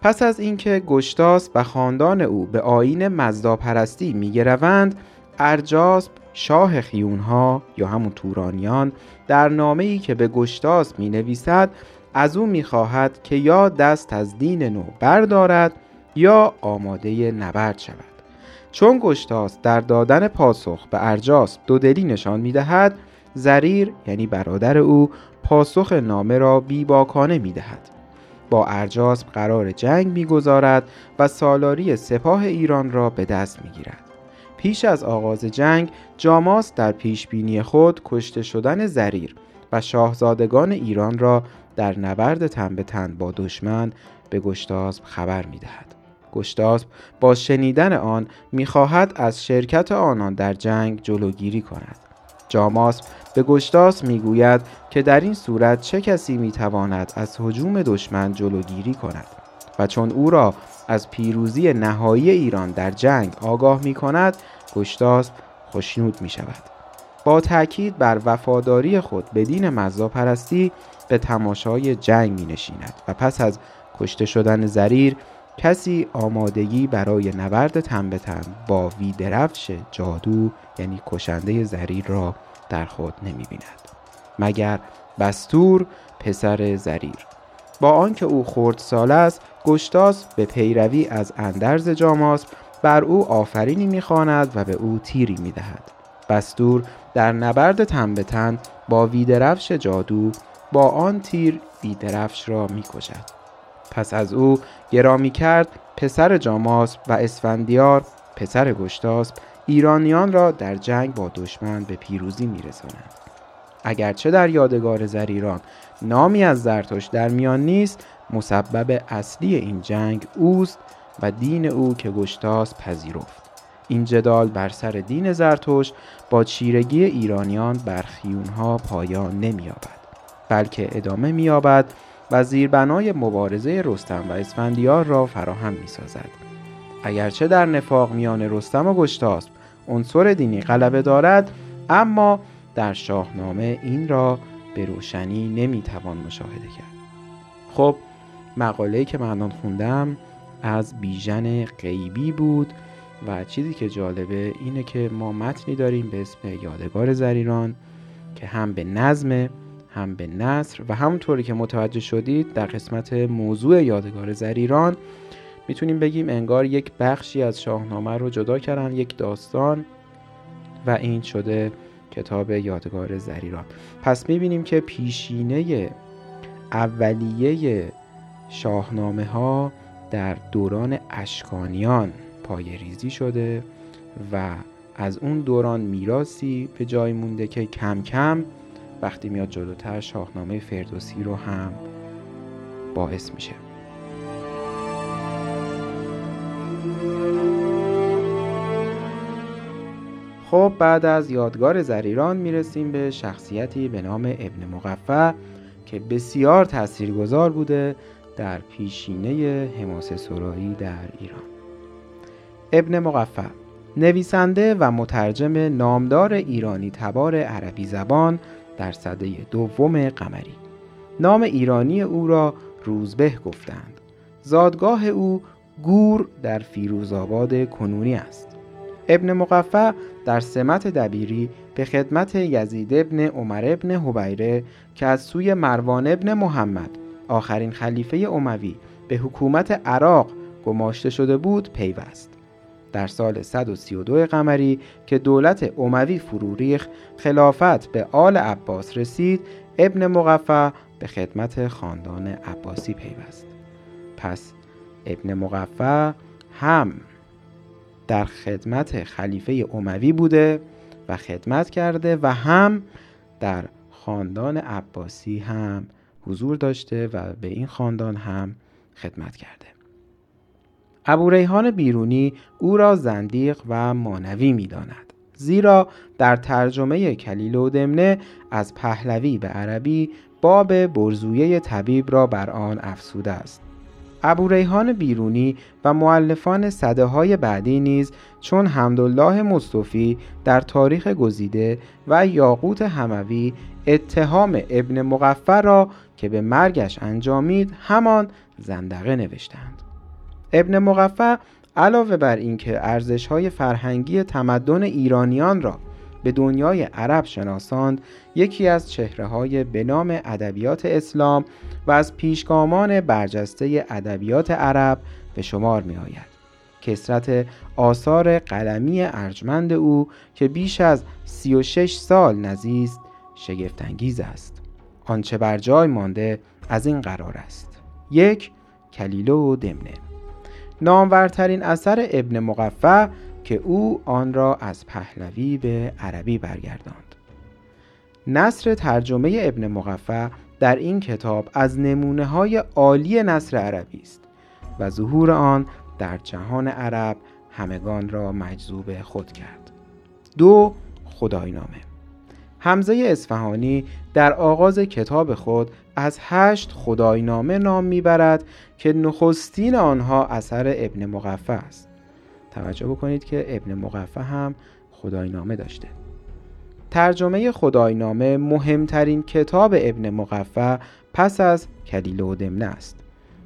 پس از اینکه گشتاس و خاندان او به آین مزداپرستی میگروند ارجاسب شاه خیونها یا همون تورانیان در نامه ای که به گشتاس می نویسد از او می خواهد که یا دست از دین نو بردارد یا آماده نبرد شود. چون گشتاس در دادن پاسخ به ارجاس دودلی نشان می دهد زریر یعنی برادر او پاسخ نامه را بیباکانه می دهد با ارجاسب قرار جنگ می‌گذارد و سالاری سپاه ایران را به دست می‌گیرد. پیش از آغاز جنگ جاماس در پیشبینی خود کشته شدن زریر و شاهزادگان ایران را در نبرد تن به تن با دشمن به گشتاسب خبر می‌دهد. گشتاسب با شنیدن آن می‌خواهد از شرکت آنان در جنگ جلوگیری کند. جاماس به گشتاس می‌گوید که در این صورت چه کسی می‌تواند از حجوم دشمن جلوگیری کند و چون او را از پیروزی نهایی ایران در جنگ آگاه می کند گشتاس خوشنود می شود با تاکید بر وفاداری خود به دین مزاپرستی به تماشای جنگ می نشیند و پس از کشته شدن زریر کسی آمادگی برای نبرد تن به تن با ویدرفش جادو یعنی کشنده زریر را در خود نمی بیند مگر بستور پسر زریر. با آنکه او خرد سال است گشتاس به پیروی از اندرز جاماس بر او آفرینی می‌خواند و به او تیری می‌دهد. بستور در نبرد تن به تن با ویدرفش جادو با آن تیر ویدرفش را می‌کشد. پس از او گرامی کرد پسر جاماس و اسفندیار پسر گشتاس ایرانیان را در جنگ با دشمن به پیروزی میرسانند. اگرچه در یادگار زریران نامی از زرتشت در میان نیست مسبب اصلی این جنگ اوست و دین او که گشتاس پذیرفت. این جدال بر سر دین زرتشت با چیرگی ایرانیان بر خیونها پایان نمییابد بلکه ادامه مییابد و زیربنای مبارزه رستم و اسفندیار را فراهم می‌سازد. اگرچه در نفاق میان رستم و گشتاسب عنصر دینی غلبه دارد اما در شاهنامه این را به روشنی نمی‌توان مشاهده کرد. خب مقاله‌ای که من خوندم از بیژن غیبی بود و چیزی که جالبه اینه که ما متنی داریم به اسم یادگار زریران که هم به نظم هم به نصر و همونطوری که متوجه شدید در قسمت موضوع یادگار زریران می‌تونیم بگیم انگار یک بخشی از شاهنامه رو جدا کردن یک داستان و این شده کتاب یادگار زریران. پس می‌بینیم که پیشینه اولیه شاهنامه ها در دوران اشکانیان پای ریزی شده و از اون دوران میراسی به جای مونده که کم کم وقتی میاد جلوتر شاهنامه فردوسی رو هم باعث میشه. خب بعد از یادگار زریران می‌رسیم به شخصیتی به نام ابن مقفع که بسیار تاثیرگذار بوده در پیشینه حماس سرایی در ایران. ابن مقفع نویسنده و مترجم نامدار ایرانی تبار عربی زبان در صده دوم قمری. نام ایرانی او را روزبه گفتند. زادگاه او گور در فیروزآباد کنونی است. ابن مقفع در سمت دبیری به خدمت یزید ابن عمر ابن حبیره که از سوی مروان ابن محمد آخرین خلیفه اموی به حکومت عراق گماشته شده بود پیوست. در سال 132 قمری که دولت اموی فرو ریخت خلافت به آل عباس رسید ابن مقفع به خدمت خاندان عباسی پیوست. پس ابن مقفع هم در خدمت خلیفه اموی بوده و خدمت کرده و هم در خاندان عباسی هم حضور داشته و به این خاندان هم خدمت کرده ابو ریحان بیرونی او را زندیق و مانوی می داند. زیرا در ترجمه کلیل و دمنه از پهلوی به عربی باب برزویه طبیب را بر آن افسوده است ابو ریحان بیرونی و معلفان صده های بعدی نیز چون حمدالله مصطفی در تاریخ گزیده و یاقوت هموی اتهام ابن مغفر را که به مرگش انجامید همان زندقه نوشتند ابن مغفر علاوه بر اینکه های فرهنگی تمدن ایرانیان را به دنیای عرب شناساند یکی از چهره های به نام ادبیات اسلام و از پیشگامان برجسته ادبیات عرب به شمار می آید. کسرت آثار قلمی ارجمند او که بیش از 36 سال نزیست شگفتانگیز است. آنچه بر جای مانده از این قرار است. یک کلیلو و دمنه. نامورترین اثر ابن مقفع که او آن را از پهلوی به عربی برگرداند. نصر ترجمه ابن مقفع در این کتاب از نمونه های عالی نصر عربی است و ظهور آن در جهان عرب همگان را مجذوب خود کرد. دو خداینامه. حمزه اصفهانی در آغاز کتاب خود از هشت خداینامه نام می‌برد که نخستین آنها اثر ابن مقفع است. توجه بکنید که ابن مقفع هم خداینامه داشته. ترجمه خداینامه مهمترین کتاب ابن مقفع پس از کلیله و دمنه است.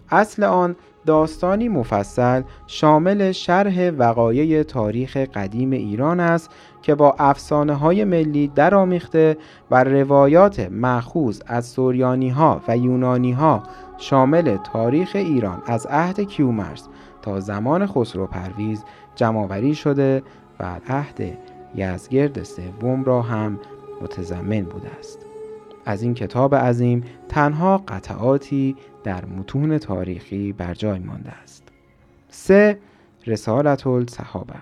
اصل آن داستانی مفصل شامل شرح وقایع تاریخ قدیم ایران است که با افسانه های ملی درآمیخته و روایات مخوز از سوریانی ها و یونانی ها شامل تاریخ ایران از عهد کیومرس تا زمان خسرو پرویز جمعآوری شده و عهد یزگرد سوم را هم متضمن بوده است. از این کتاب عظیم تنها قطعاتی در متون تاریخی بر جای مانده است. 3. رسالت الصحابه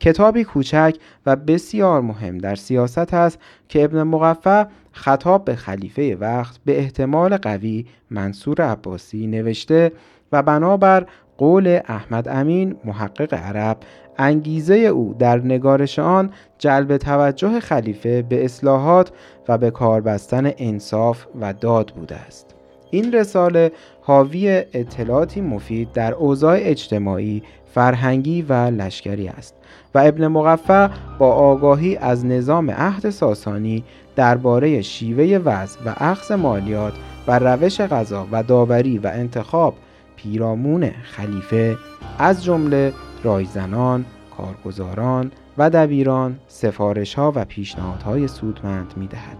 کتابی کوچک و بسیار مهم در سیاست است که ابن مقفع خطاب به خلیفه وقت به احتمال قوی منصور عباسی نوشته و بنابر قول احمد امین محقق عرب انگیزه او در نگارش آن جلب توجه خلیفه به اصلاحات و به کار بستن انصاف و داد بوده است. این رساله حاوی اطلاعاتی مفید در اوضاع اجتماعی، فرهنگی و لشکری است و ابن مقفع با آگاهی از نظام عهد ساسانی درباره شیوه وضع و اخذ مالیات و روش غذا و داوری و انتخاب پیرامون خلیفه از جمله رایزنان، کارگزاران و دبیران سفارش ها و پیشنهادهای سودمند می دهد.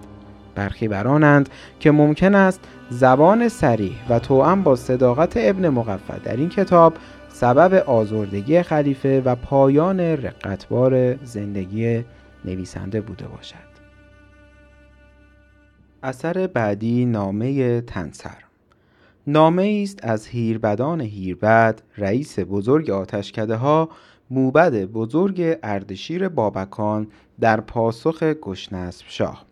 برخی برانند که ممکن است زبان سریح و توأم با صداقت ابن مقفع در این کتاب سبب آزردگی خلیفه و پایان رقتبار زندگی نویسنده بوده باشد اثر بعدی نامه تنسر نامه است از هیربدان هیربد رئیس بزرگ آتشکده ها موبد بزرگ اردشیر بابکان در پاسخ گشنسب شاه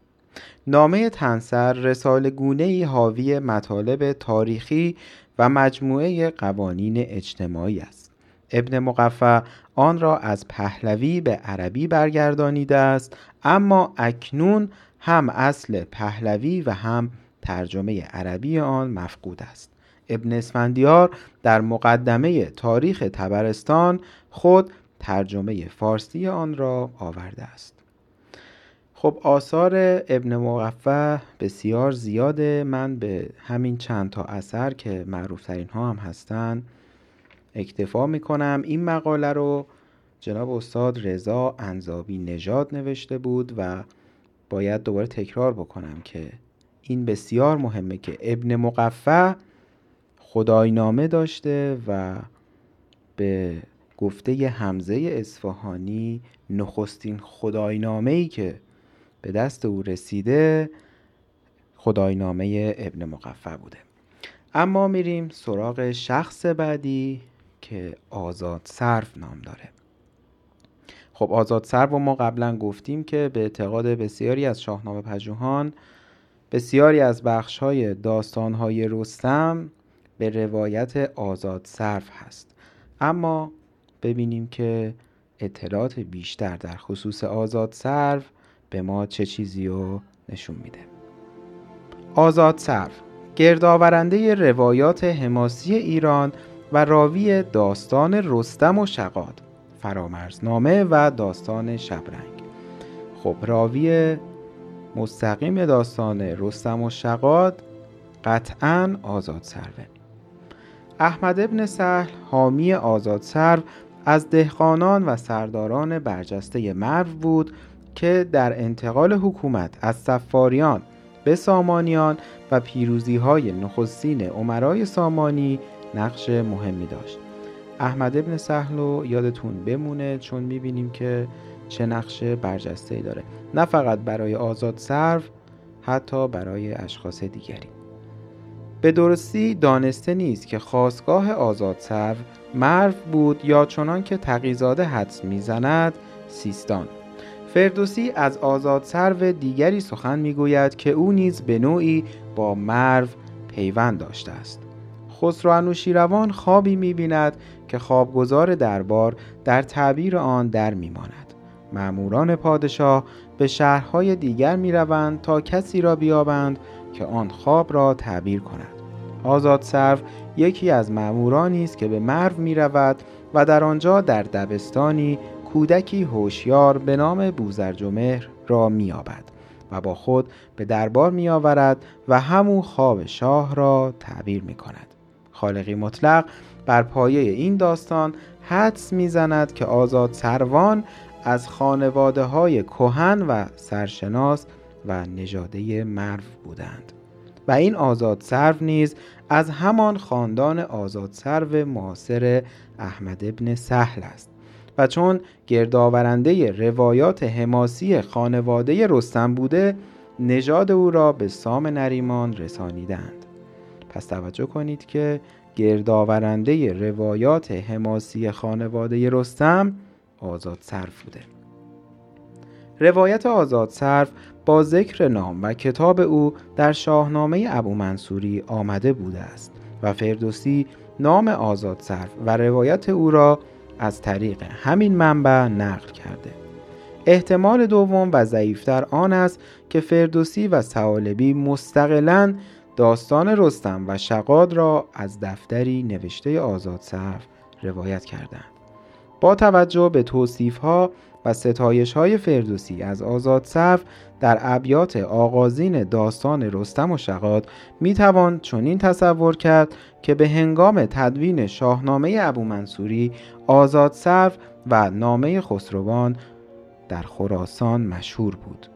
نامه تنسر رسال گونه حاوی مطالب تاریخی و مجموعه قوانین اجتماعی است. ابن مقفع آن را از پهلوی به عربی برگردانیده است اما اکنون هم اصل پهلوی و هم ترجمه عربی آن مفقود است. ابن اسفندیار در مقدمه تاریخ تبرستان خود ترجمه فارسی آن را آورده است. خب آثار ابن مقفع بسیار زیاده من به همین چند تا اثر که معروف ترین ها هم هستن اکتفا می‌کنم. این مقاله رو جناب استاد رضا انزابی نژاد نوشته بود و باید دوباره تکرار بکنم که این بسیار مهمه که ابن مقفع خداینامه داشته و به گفته حمزه اصفهانی نخستین خداینامه ای که به دست او رسیده خداینامه ابن مقفع بوده. اما میریم سراغ شخص بعدی که آزاد صرف نام داره. خب آزاد صرف و ما قبلا گفتیم که به اعتقاد بسیاری از شاهنامه پژوهان بسیاری از بخش های داستان های رستم به روایت آزاد صرف هست. اما ببینیم که اطلاعات بیشتر در خصوص آزاد صرف به ما چه چیزی رو نشون میده. آزاد صرف گردآورنده روایات حماسی ایران و راوی داستان رستم و شقاد فرامرزنامه و داستان شبرنگ. خب راوی مستقیم داستان رستم و شقاد قطعا آزاد سروه. احمد ابن سهل حامی آزاد سرو از دهقانان و سرداران برجسته مرو بود که در انتقال حکومت از سفاریان به سامانیان و پیروزی های نخستین عمرای سامانی نقش مهمی داشت. احمد ابن سهل رو یادتون بمونه چون می‌بینیم که چه نقش برجسته داره. نه فقط برای آزاد سرو حتی برای اشخاص دیگری. به درستی دانسته نیست که خواستگاه آزاد سرو مرو بود یا چنان که تقیزاده حدس می‌زند سیستان. فردوسی از آزاد سرو دیگری سخن می‌گوید که او نیز به نوعی با مرو پیوند داشته است. خسرو انوشیروان خوابی می‌بیند که خوابگزار دربار در تعبیر آن در میماند. معموران پادشاه به شهرهای دیگر می‌روند تا کسی را بیابند که آن خواب را تعبیر کند آزاد سرو یکی از معمورانی است که به مرو می رود و در آنجا در دبستانی کودکی هوشیار به نام بوزرجمهر را مییابد و با خود به دربار می آورد و همون خواب شاه را تعبیر می کند. خالقی مطلق بر پایه این داستان حدس می‌زند که آزاد سروان از خانواده های کهن و سرشناس و نژاده مرو بودند. و این آزاد سرو نیز از همان خاندان آزاد سرو معاصر احمد ابن سهل است. و چون گردآورنده روایات حماسی خانواده رستم بوده نژاد او را به سام نریمان رسانیدند. پس توجه کنید که گردآورنده روایات حماسی خانواده رستم آزاد صرف بوده. روایت آزاد صرف با ذکر نام و کتاب او در شاهنامه ابو منصوری آمده بوده است و فردوسی نام آزاد صرف و روایت او را از طریق همین منبع نقل کرده. احتمال دوم و ضعیفتر آن است که فردوسی و سوالبی مستقلا داستان رستم و شقاد را از دفتری نوشته آزاد صرف روایت کردند. با توجه به توصیف ها و ستایش های فردوسی از آزاد صرف در ابیات آغازین داستان رستم و شقاد می توان چنین تصور کرد که به هنگام تدوین شاهنامه ابو منصوری آزاد صرف و نامه خسروان در خراسان مشهور بود.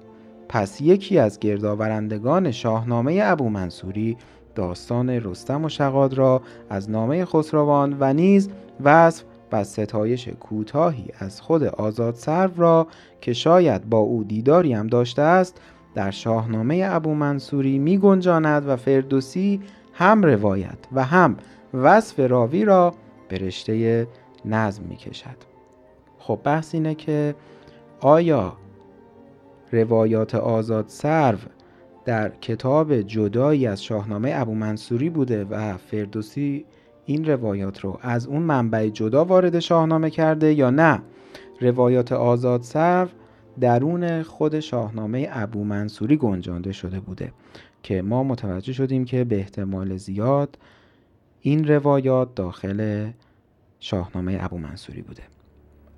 پس یکی از گردآورندگان شاهنامه ابو منصوری داستان رستم و شقاد را از نامه خسروان و نیز وصف و ستایش کوتاهی از خود آزاد سرو را که شاید با او دیداری هم داشته است در شاهنامه ابو منصوری می گنجاند و فردوسی هم روایت و هم وصف راوی را به رشته نظم می کشد خب بحث اینه که آیا روایات آزاد سرو در کتاب جدایی از شاهنامه ابو منصوری بوده و فردوسی این روایات رو از اون منبع جدا وارد شاهنامه کرده یا نه؟ روایات آزاد سرو درون خود شاهنامه ابو منصوری گنجانده شده بوده که ما متوجه شدیم که به احتمال زیاد این روایات داخل شاهنامه ابو منصوری بوده.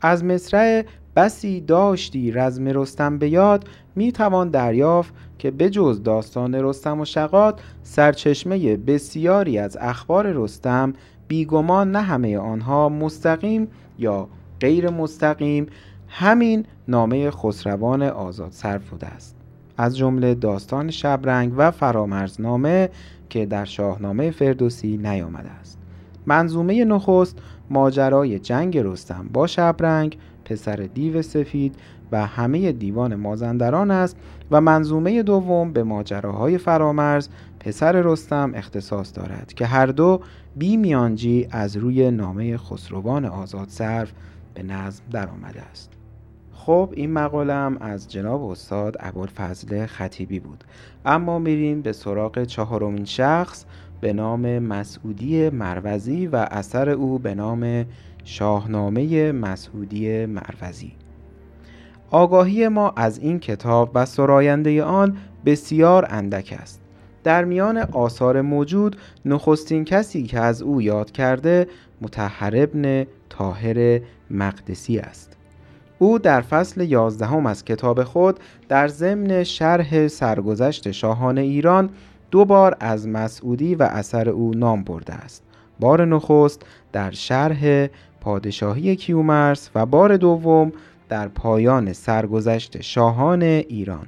از مصرع بسی داشتی رزم رستم به یاد می توان دریافت که بجز داستان رستم و شقاد سرچشمه بسیاری از اخبار رستم بیگمان نه همه آنها مستقیم یا غیر مستقیم. همین نامه خسروان آزاد صرف بوده است. از جمله داستان شبرنگ و فرامرزنامه که در شاهنامه فردوسی نیامده است. منظومه نخست ماجرای جنگ رستم با شبرنگ پسر دیو سفید و همه دیوان مازندران است و منظومه دوم به ماجراهای فرامرز پسر رستم اختصاص دارد که هر دو بی میانجی از روی نامه خسروان آزاد صرف به نظم درآمده است. خب این مقالم از جناب استاد ابوالفضل خطیبی بود. اما میریم به سراغ چهارمین شخص. به نام مسعودی مروزی و اثر او به نام شاهنامه مسعودی مروزی. آگاهی ما از این کتاب و سراینده آن بسیار اندک است. در میان آثار موجود نخستین کسی که از او یاد کرده متحر ابن طاهر مقدسی است. او در فصل یازدهم از کتاب خود در ضمن شرح سرگذشت شاهان ایران دو بار از مسعودی و اثر او نام برده است. بار نخست در شرح پادشاهی کیومرس و بار دوم در پایان سرگذشت شاهان ایران.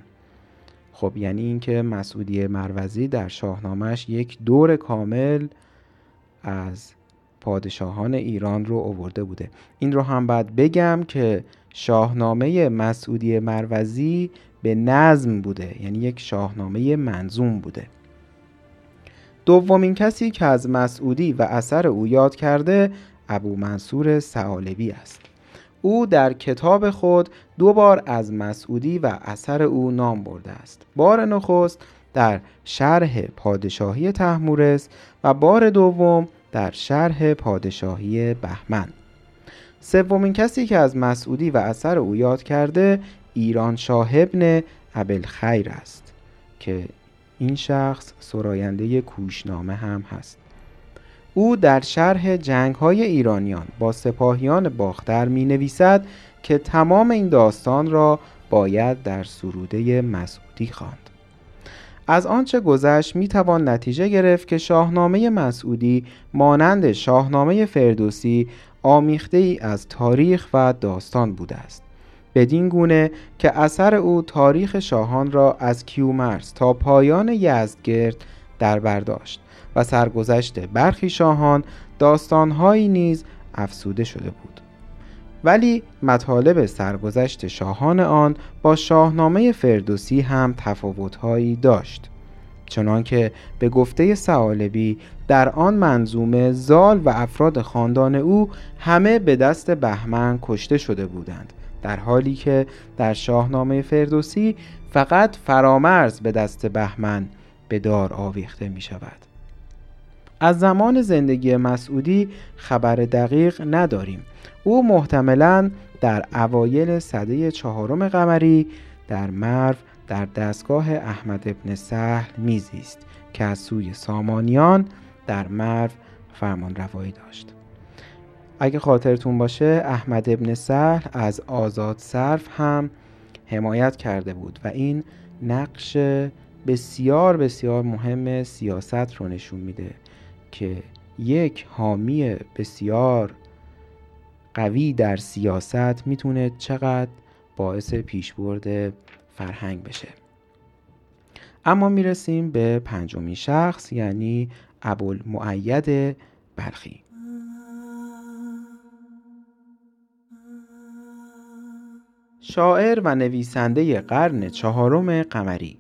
خب یعنی اینکه مسعودی مروزی در شاهنامهش یک دور کامل از پادشاهان ایران رو آورده بوده. این رو هم باید بگم که شاهنامه مسعودی مروزی به نظم بوده یعنی یک شاهنامه منظوم بوده. دومین کسی که از مسعودی و اثر او یاد کرده ابو منصور سعالبی است. او در کتاب خود دو بار از مسعودی و اثر او نام برده است. بار نخست در شرح پادشاهی تحمورس و بار دوم در شرح پادشاهی بهمن. سومین کسی که از مسعودی و اثر او یاد کرده ایران شاه ابن خیر است که این شخص سراینده کوشنامه هم هست او در شرح جنگ های ایرانیان با سپاهیان باختر می نویسد که تمام این داستان را باید در سروده مسعودی خواند. از آنچه گذشت می توان نتیجه گرفت که شاهنامه مسعودی مانند شاهنامه فردوسی آمیخته ای از تاریخ و داستان بوده است. بدین گونه که اثر او تاریخ شاهان را از کیومرس تا پایان یزدگرد در برداشت و سرگذشت برخی شاهان داستانهایی نیز افسوده شده بود. ولی مطالب سرگذشت شاهان آن با شاهنامه فردوسی هم تفاوتهایی داشت چنانکه به گفته سعالبی در آن منظومه زال و افراد خاندان او همه به دست بهمن کشته شده بودند. در حالی که در شاهنامه فردوسی فقط فرامرز به دست بهمن به دار آویخته می شود. از زمان زندگی مسعودی خبر دقیق نداریم او محتملا در اوایل صده چهارم قمری در مرو در دستگاه احمد ابن سهل میزیست که از سوی سامانیان در مرو فرمان روایی داشت اگه خاطرتون باشه احمد ابن سهل از آزاد صرف هم حمایت کرده بود و این نقش بسیار بسیار مهم سیاست رو نشون میده که یک حامی بسیار قوی در سیاست می‌تونه چقدر باعث پیشبرد فرهنگ بشه. اما می‌رسیم به پنجمین شخص یعنی ابوالمعید بلخی. شاعر و نویسنده قرن چهارم قمری.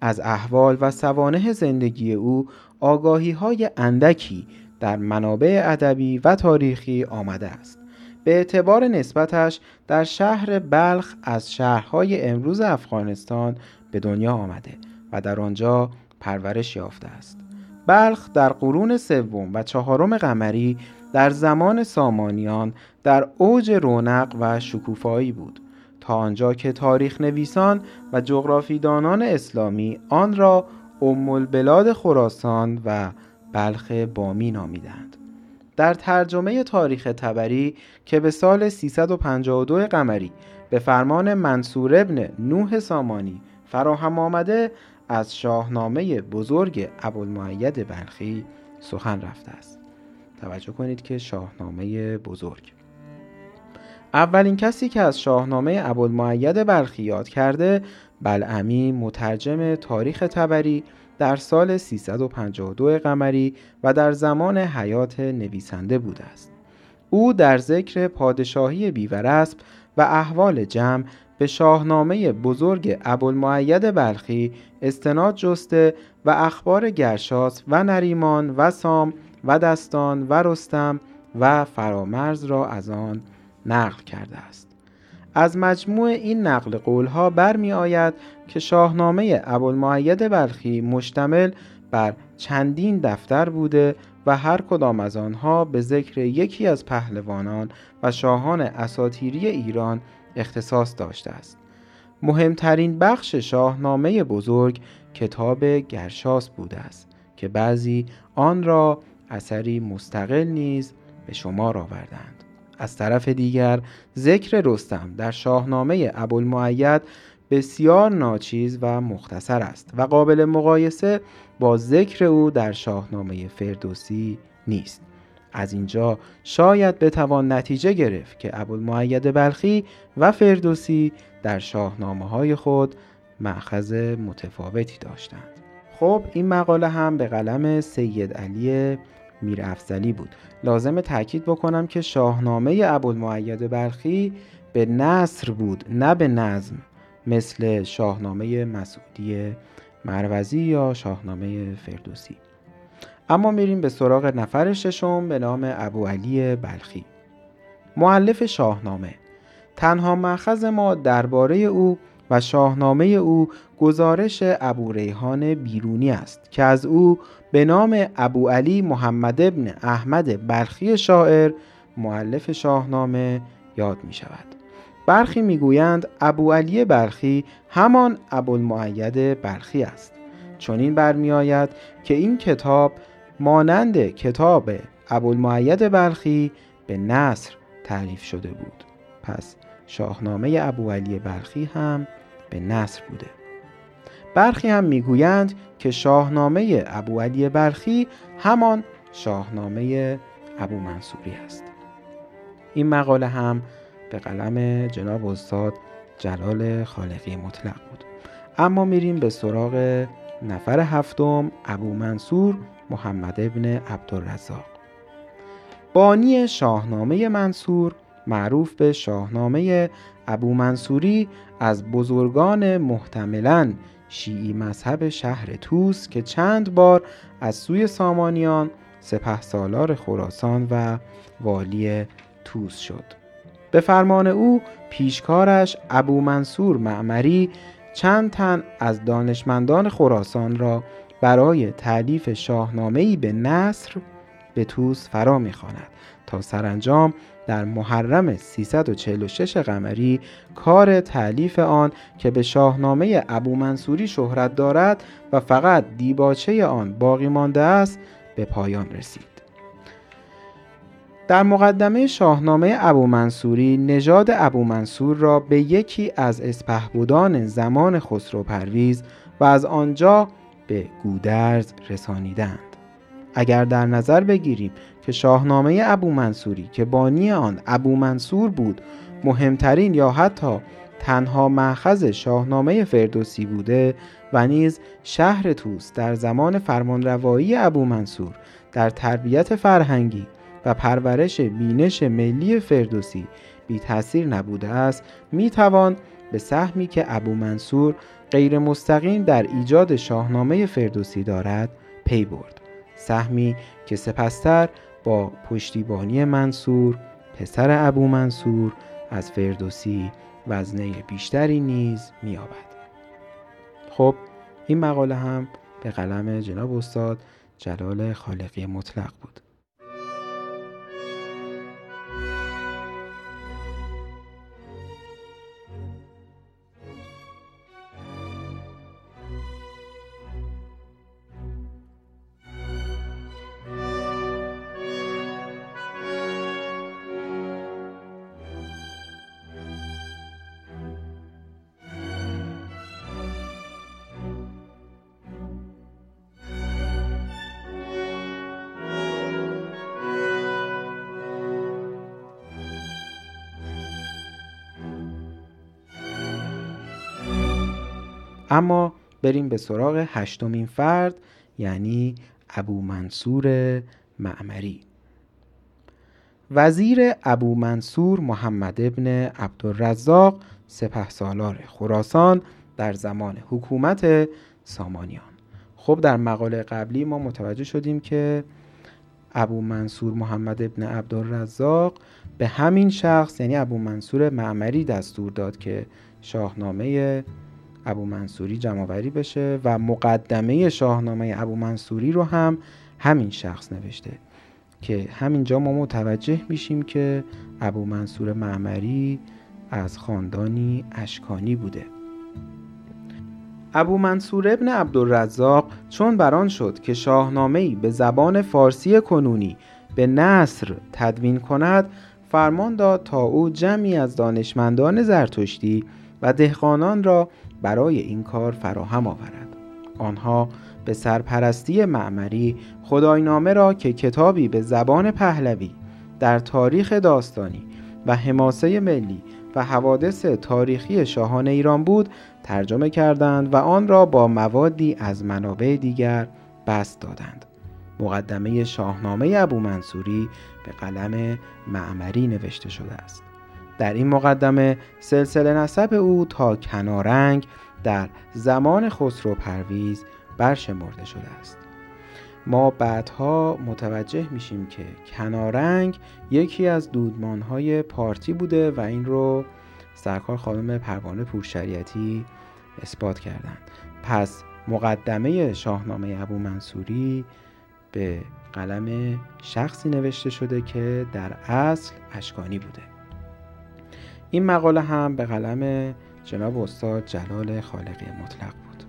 از احوال و سوانح زندگی او آگاهی های اندکی در منابع ادبی و تاریخی آمده است. به اعتبار نسبتش در شهر بلخ از شهرهای امروز افغانستان به دنیا آمده و در آنجا پرورش یافته است. بلخ در قرون سوم و چهارم قمری در زمان سامانیان در اوج رونق و شکوفایی بود. تا آنجا که تاریخ نویسان و جغرافیدانان اسلامی آن را ام البلاد خراسان و بلخ بامی نامیدند. در ترجمه تاریخ تبری که به سال 352 قمری به فرمان منصور ابن نوح سامانی فراهم آمده از شاهنامه بزرگ ابوالمعید بلخی سخن رفته است. توجه کنید که شاهنامه بزرگ. اولین کسی که از شاهنامه ابوالمعید بلخی یاد کرده بلعمی مترجم تاریخ تبری در سال 352 قمری و در زمان حیات نویسنده بوده است. او در ذکر پادشاهی بیورسب و احوال جمع به شاهنامه بزرگ ابوالمعید بلخی استناد جسته و اخبار گرشاس و نریمان و سام و دستان و رستم و فرامرز را از آن نقل کرده است. از مجموع این نقل قولها برمی آید که شاهنامه ابوالمعید بلخی مشتمل بر چندین دفتر بوده و هر کدام از آنها به ذکر یکی از پهلوانان و شاهان اساتیری ایران اختصاص داشته است. مهمترین بخش شاهنامه بزرگ کتاب گرشاس بوده است که بعضی آن را اثری مستقل نیز به شمار آوردند از طرف دیگر ذکر رستم در شاهنامه ابوالمعید بسیار ناچیز و مختصر است و قابل مقایسه با ذکر او در شاهنامه فردوسی نیست. از اینجا شاید بتوان نتیجه گرفت که ابوالمعید بلخی و فردوسی در شاهنامه های خود معخذ متفاوتی داشتند. خب این مقاله هم به قلم سید علی میر افزلی بود. لازم تاکید بکنم که شاهنامه ابوالمعید بلخی به نصر بود نه به نظم مثل شاهنامه مسعودی مروزی یا شاهنامه فردوسی. اما میریم به سراغ نفر ششم به نام ابو علی بلخی. معلف شاهنامه. تنها مأخذ ما درباره او و شاهنامه او گزارش ابو ریحان بیرونی است که از او به نام ابو علی محمد ابن احمد بلخی شاعر معلف شاهنامه یاد می شود. برخی می‌گویند ابو علی بلخی همان ابوالمعید بلخی است. چون این برمیآید که این کتاب مانند کتاب ابوالمعید بلخی به نصر تعریف شده بود. پس شاهنامه ابو علی بلخی هم به نصر بوده. برخی هم می‌گویند که شاهنامه ابو علی بلخی همان شاهنامه ابو منصوری است. این مقاله هم به قلم جناب استاد جلال خالقی مطلق بود. اما میریم به سراغ نفر هفتم ابو منصور محمد ابن عبدالرزاق. بانی شاهنامه منصور معروف به شاهنامه ابو منصوری از بزرگان محتملا شیعی مذهب شهر توس که چند بار از سوی سامانیان سپه سالار خراسان و والی توس شد. به فرمان او پیشکارش ابو منصور معمری چند تن از دانشمندان خراسان را برای تعلیف شاهنامه‌ای به نصر به توس فرا می‌خواند تا سرانجام در محرم 346 قمری کار تعلیف آن که به شاهنامه ابو منصوری شهرت دارد و فقط دیباچه آن باقی مانده است به پایان رسید. در مقدمه شاهنامه ابو منصوری نژاد ابو منصور را به یکی از اسپهبدان زمان خسرو پرویز و از آنجا به گودرز رسانیدند. اگر در نظر بگیریم که شاهنامه ابو منصوری که بانی آن ابو منصور بود مهمترین یا حتی تنها مأخذ شاهنامه فردوسی بوده و نیز شهر توس در زمان فرمانروایی ابو منصور در تربیت فرهنگی و پرورش بینش ملی فردوسی بی تاثیر نبوده است می توان به سهمی که ابو منصور غیر مستقیم در ایجاد شاهنامه فردوسی دارد پی برد. سهمی که سپستر با پشتیبانی منصور پسر ابو منصور از فردوسی وزنه بیشتری نیز می‌یابد. خب این مقاله هم به قلم جناب استاد جلال خالقی مطلق بود. بریم به سراغ هشتمین فرد یعنی ابو منصور معمری. وزیر ابو منصور محمد ابن عبدالرزاق سپه سالار خراسان در زمان حکومت سامانیان. خب در مقاله قبلی ما متوجه شدیم که ابو منصور محمد ابن عبدالرزاق به همین شخص یعنی ابو منصور معمری دستور داد که شاهنامه ابو منصوری جمعوری بشه و مقدمه شاهنامه ابو منصوری رو هم همین شخص نوشته که همینجا ما متوجه میشیم که ابو منصور معمری از خاندانی اشکانی بوده. ابو منصور ابن عبدالرزاق چون بران شد که شاهنامه‌ای به زبان فارسی کنونی به نصر تدوین کند فرمان داد تا او جمعی از دانشمندان زرتشتی و دهقانان را برای این کار فراهم آورد. آنها به سرپرستی معمری خداینامه را که کتابی به زبان پهلوی در تاریخ داستانی و حماسه ملی و حوادث تاریخی شاهان ایران بود ترجمه کردند و آن را با موادی از منابع دیگر بست دادند. مقدمه شاهنامه ابو منصوری به قلم معمری نوشته شده است. در این مقدمه سلسله نسب او تا کنارنگ در زمان خسرو پرویز برشمرده شده است. ما بعدها متوجه میشیم که کنارنگ یکی از دودمانهای پارتی بوده و این رو سرکار خانم پروانه پورشریعتی اثبات کردند. پس مقدمه شاهنامه ابو منصوری به قلم شخصی نوشته شده که در اصل اشکانی بوده. این مقاله هم به قلم جناب استاد جلال خالقی مطلق بود.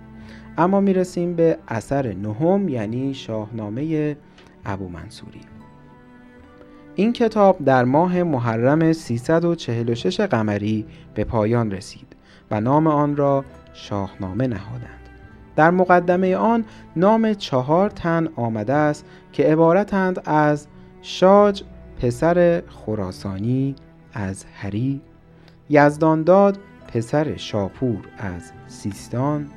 اما می‌رسیم به اثر نهم یعنی شاهنامه ابو منصوری. این کتاب در ماه محرم 346 قمری به پایان رسید و نام آن را شاهنامه نهادند. در مقدمه آن نام چهار تن آمده است که عبارتند از شاج پسر خراسانی از هری یزدانداد پسر شاپور از سیستان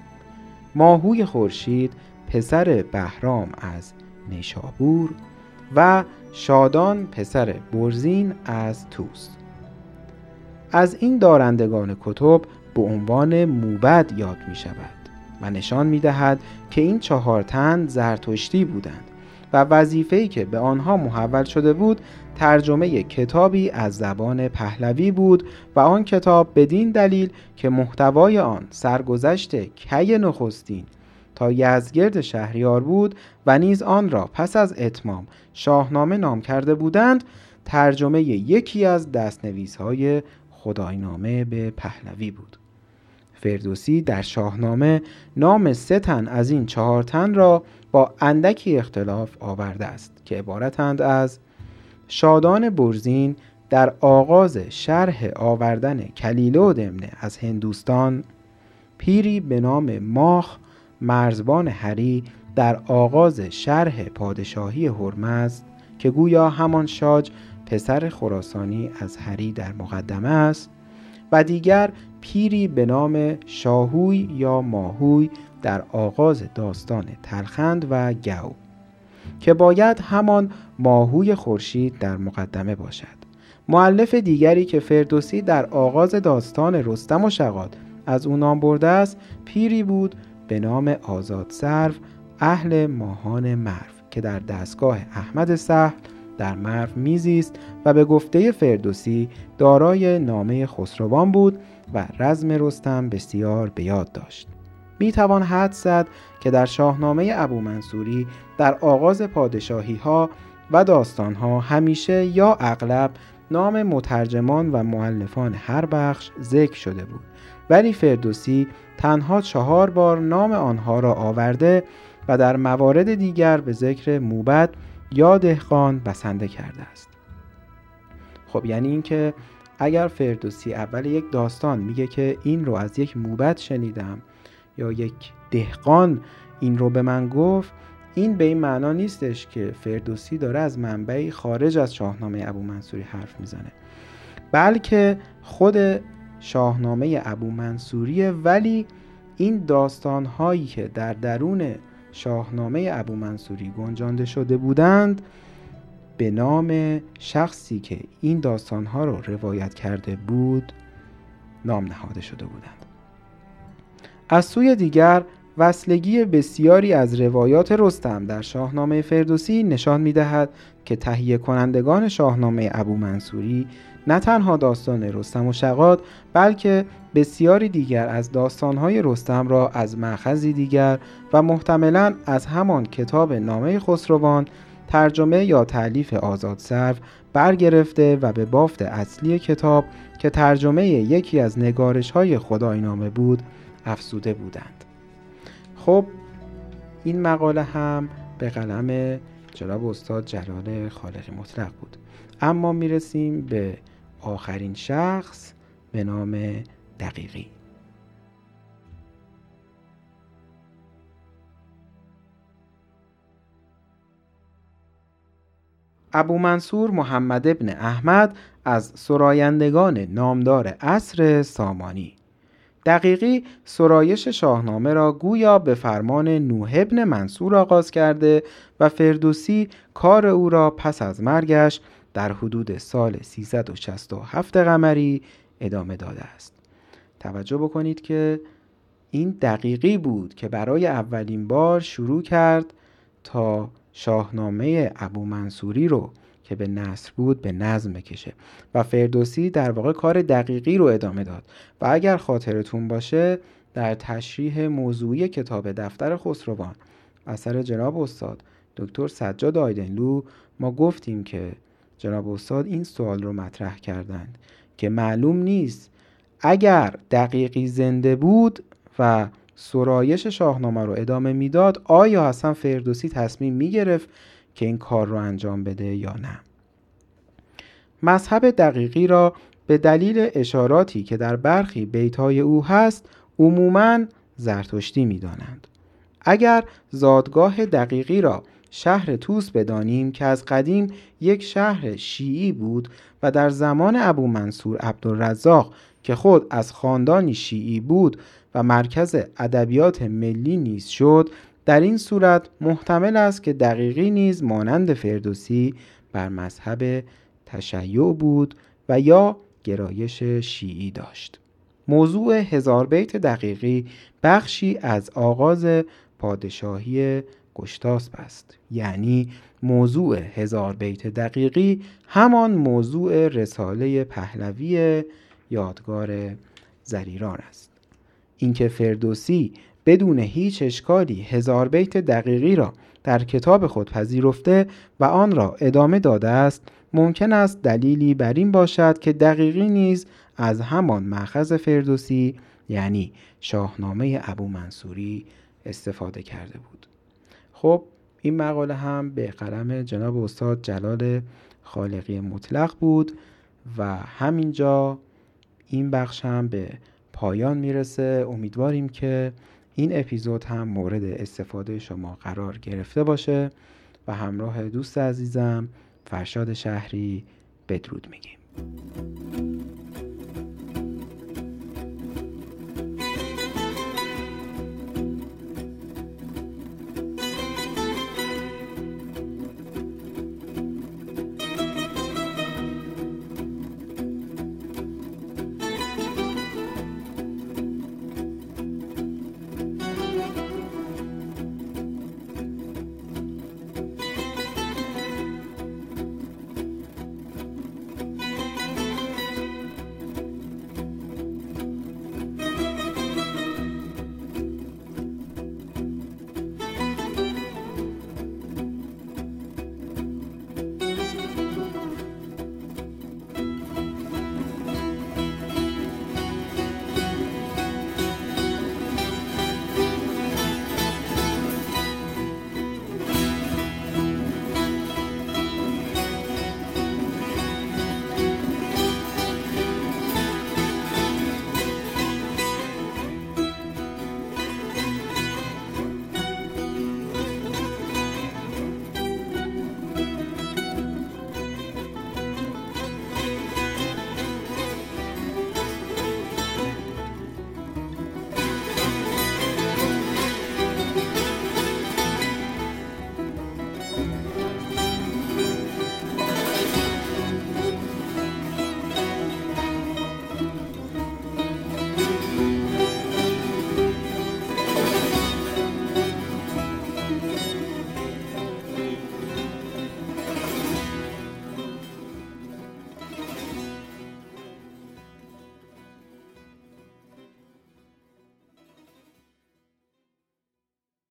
ماهوی خورشید پسر بهرام از نیشابور و شادان پسر برزین از توس از این دارندگان کتب به عنوان موبد یاد می شود و نشان می دهد که این چهار تن زرتشتی بودند و وظیفه‌ای که به آنها محول شده بود ترجمه کتابی از زبان پهلوی بود و آن کتاب بدین دلیل که محتوای آن سرگذشت کی نخستین تا یزگرد شهریار بود و نیز آن را پس از اتمام شاهنامه نام کرده بودند ترجمه یکی از دستنویس های خداینامه به پهلوی بود. فردوسی در شاهنامه نام سه تن از این چهار تن را با اندکی اختلاف آورده است که عبارتند از شادان برزین در آغاز شرح آوردن کلیله و دمنه از هندوستان پیری به نام ماخ مرزبان هری در آغاز شرح پادشاهی هرمز که گویا همان شاج پسر خراسانی از هری در مقدمه است و دیگر پیری به نام شاهوی یا ماهوی در آغاز داستان تلخند و گو. که باید همان ماهوی خورشید در مقدمه باشد. معلف دیگری که فردوسی در آغاز داستان رستم و شقاد از او نام برده است پیری بود به نام آزاد سرو اهل ماهان مرو که در دستگاه احمد سهل در مرو میزیست و به گفته فردوسی دارای نامه خسروان بود و رزم رستم بسیار به یاد داشت. می توان حد زد که در شاهنامه ابو منصوری در آغاز پادشاهی ها و داستان ها همیشه یا اغلب نام مترجمان و معلفان هر بخش ذکر شده بود. ولی فردوسی تنها چهار بار نام آنها را آورده و در موارد دیگر به ذکر موبد یا دهقان بسنده کرده است. خب یعنی اینکه اگر فردوسی اول یک داستان میگه که این رو از یک موبد شنیدم یا یک دهقان این رو به من گفت این به این معنا نیستش که فردوسی داره از منبعی خارج از شاهنامه ابو منصوری حرف می‌زنه. بلکه خود شاهنامه ابو منصوریه ولی این داستان هایی که در درون شاهنامه ابو منصوری گنجانده شده بودند به نام شخصی که این داستان ها رو روایت کرده بود نام نهاده شده بودند. از سوی دیگر وصلگی بسیاری از روایات رستم در شاهنامه فردوسی نشان می دهد که تهیه کنندگان شاهنامه ابو منصوری نه تنها داستان رستم و شقاد بلکه بسیاری دیگر از داستانهای رستم را از معخذی دیگر و محتملا از همان کتاب نامه خسروان ترجمه یا تعلیف آزاد سرو برگرفته و به بافت اصلی کتاب که ترجمه یکی از نگارش های خداینامه بود افزوده بودند. خب این مقاله هم به قلم جناب استاد جلال خالقی مطلق بود. اما می‌رسیم به آخرین شخص به نام دقیقی. ابو منصور محمد ابن احمد از سرایندگان نامدار عصر سامانی. دقیقی سرایش شاهنامه را گویا به فرمان نوح ابن منصور آغاز کرده و فردوسی کار او را پس از مرگش در حدود سال 367 قمری ادامه داده است. توجه بکنید که این دقیقی بود که برای اولین بار شروع کرد تا شاهنامه ابو منصوری رو که به نصر بود به نظم بکشه و فردوسی در واقع کار دقیقی رو ادامه داد و اگر خاطرتون باشه در تشریح موضوعی کتاب دفتر خسروان اثر جناب استاد دکتر سجاد آیدنلو ما گفتیم که جناب استاد این سوال رو مطرح کردند که معلوم نیست اگر دقیقی زنده بود و سرایش شاهنامه رو ادامه می‌داد آیا اصلا فردوسی تصمیم می‌گرفت که این کار رو انجام بده یا نه. مذهب دقیقی را به دلیل اشاراتی که در برخی بیتهای او هست عموما زرتشتی می‌دانند. اگر زادگاه دقیقی را شهر توس بدانیم که از قدیم یک شهر شیعی بود و در زمان ابو منصور عبدالرزاق که خود از خاندانی شیعی بود و مرکز ادبیات ملی نیز شد در این صورت محتمل است که دقیقی نیز مانند فردوسی بر مذهب تشیع بود و یا گرایش شیعی داشت. موضوع هزار بیت دقیقی بخشی از آغاز پادشاهی گشتاسب است. یعنی موضوع هزار بیت دقیقی همان موضوع رساله پهلوی یادگار زریران است. اینکه فردوسی بدون هیچ اشکالی هزار بیت دقیقی را در کتاب خود پذیرفته و آن را ادامه داده است ممکن است دلیلی بر این باشد که دقیقی نیز از همان مأخذ فردوسی یعنی شاهنامه ابو منصوری استفاده کرده بود. خب این مقاله هم به قلم جناب استاد جلال خالقی مطلق بود و همینجا این بخش هم به پایان می‌رسه. امیدواریم که این اپیزود هم مورد استفاده شما قرار گرفته باشه و همراه دوست عزیزم فرشاد شهری بدرود میگیم.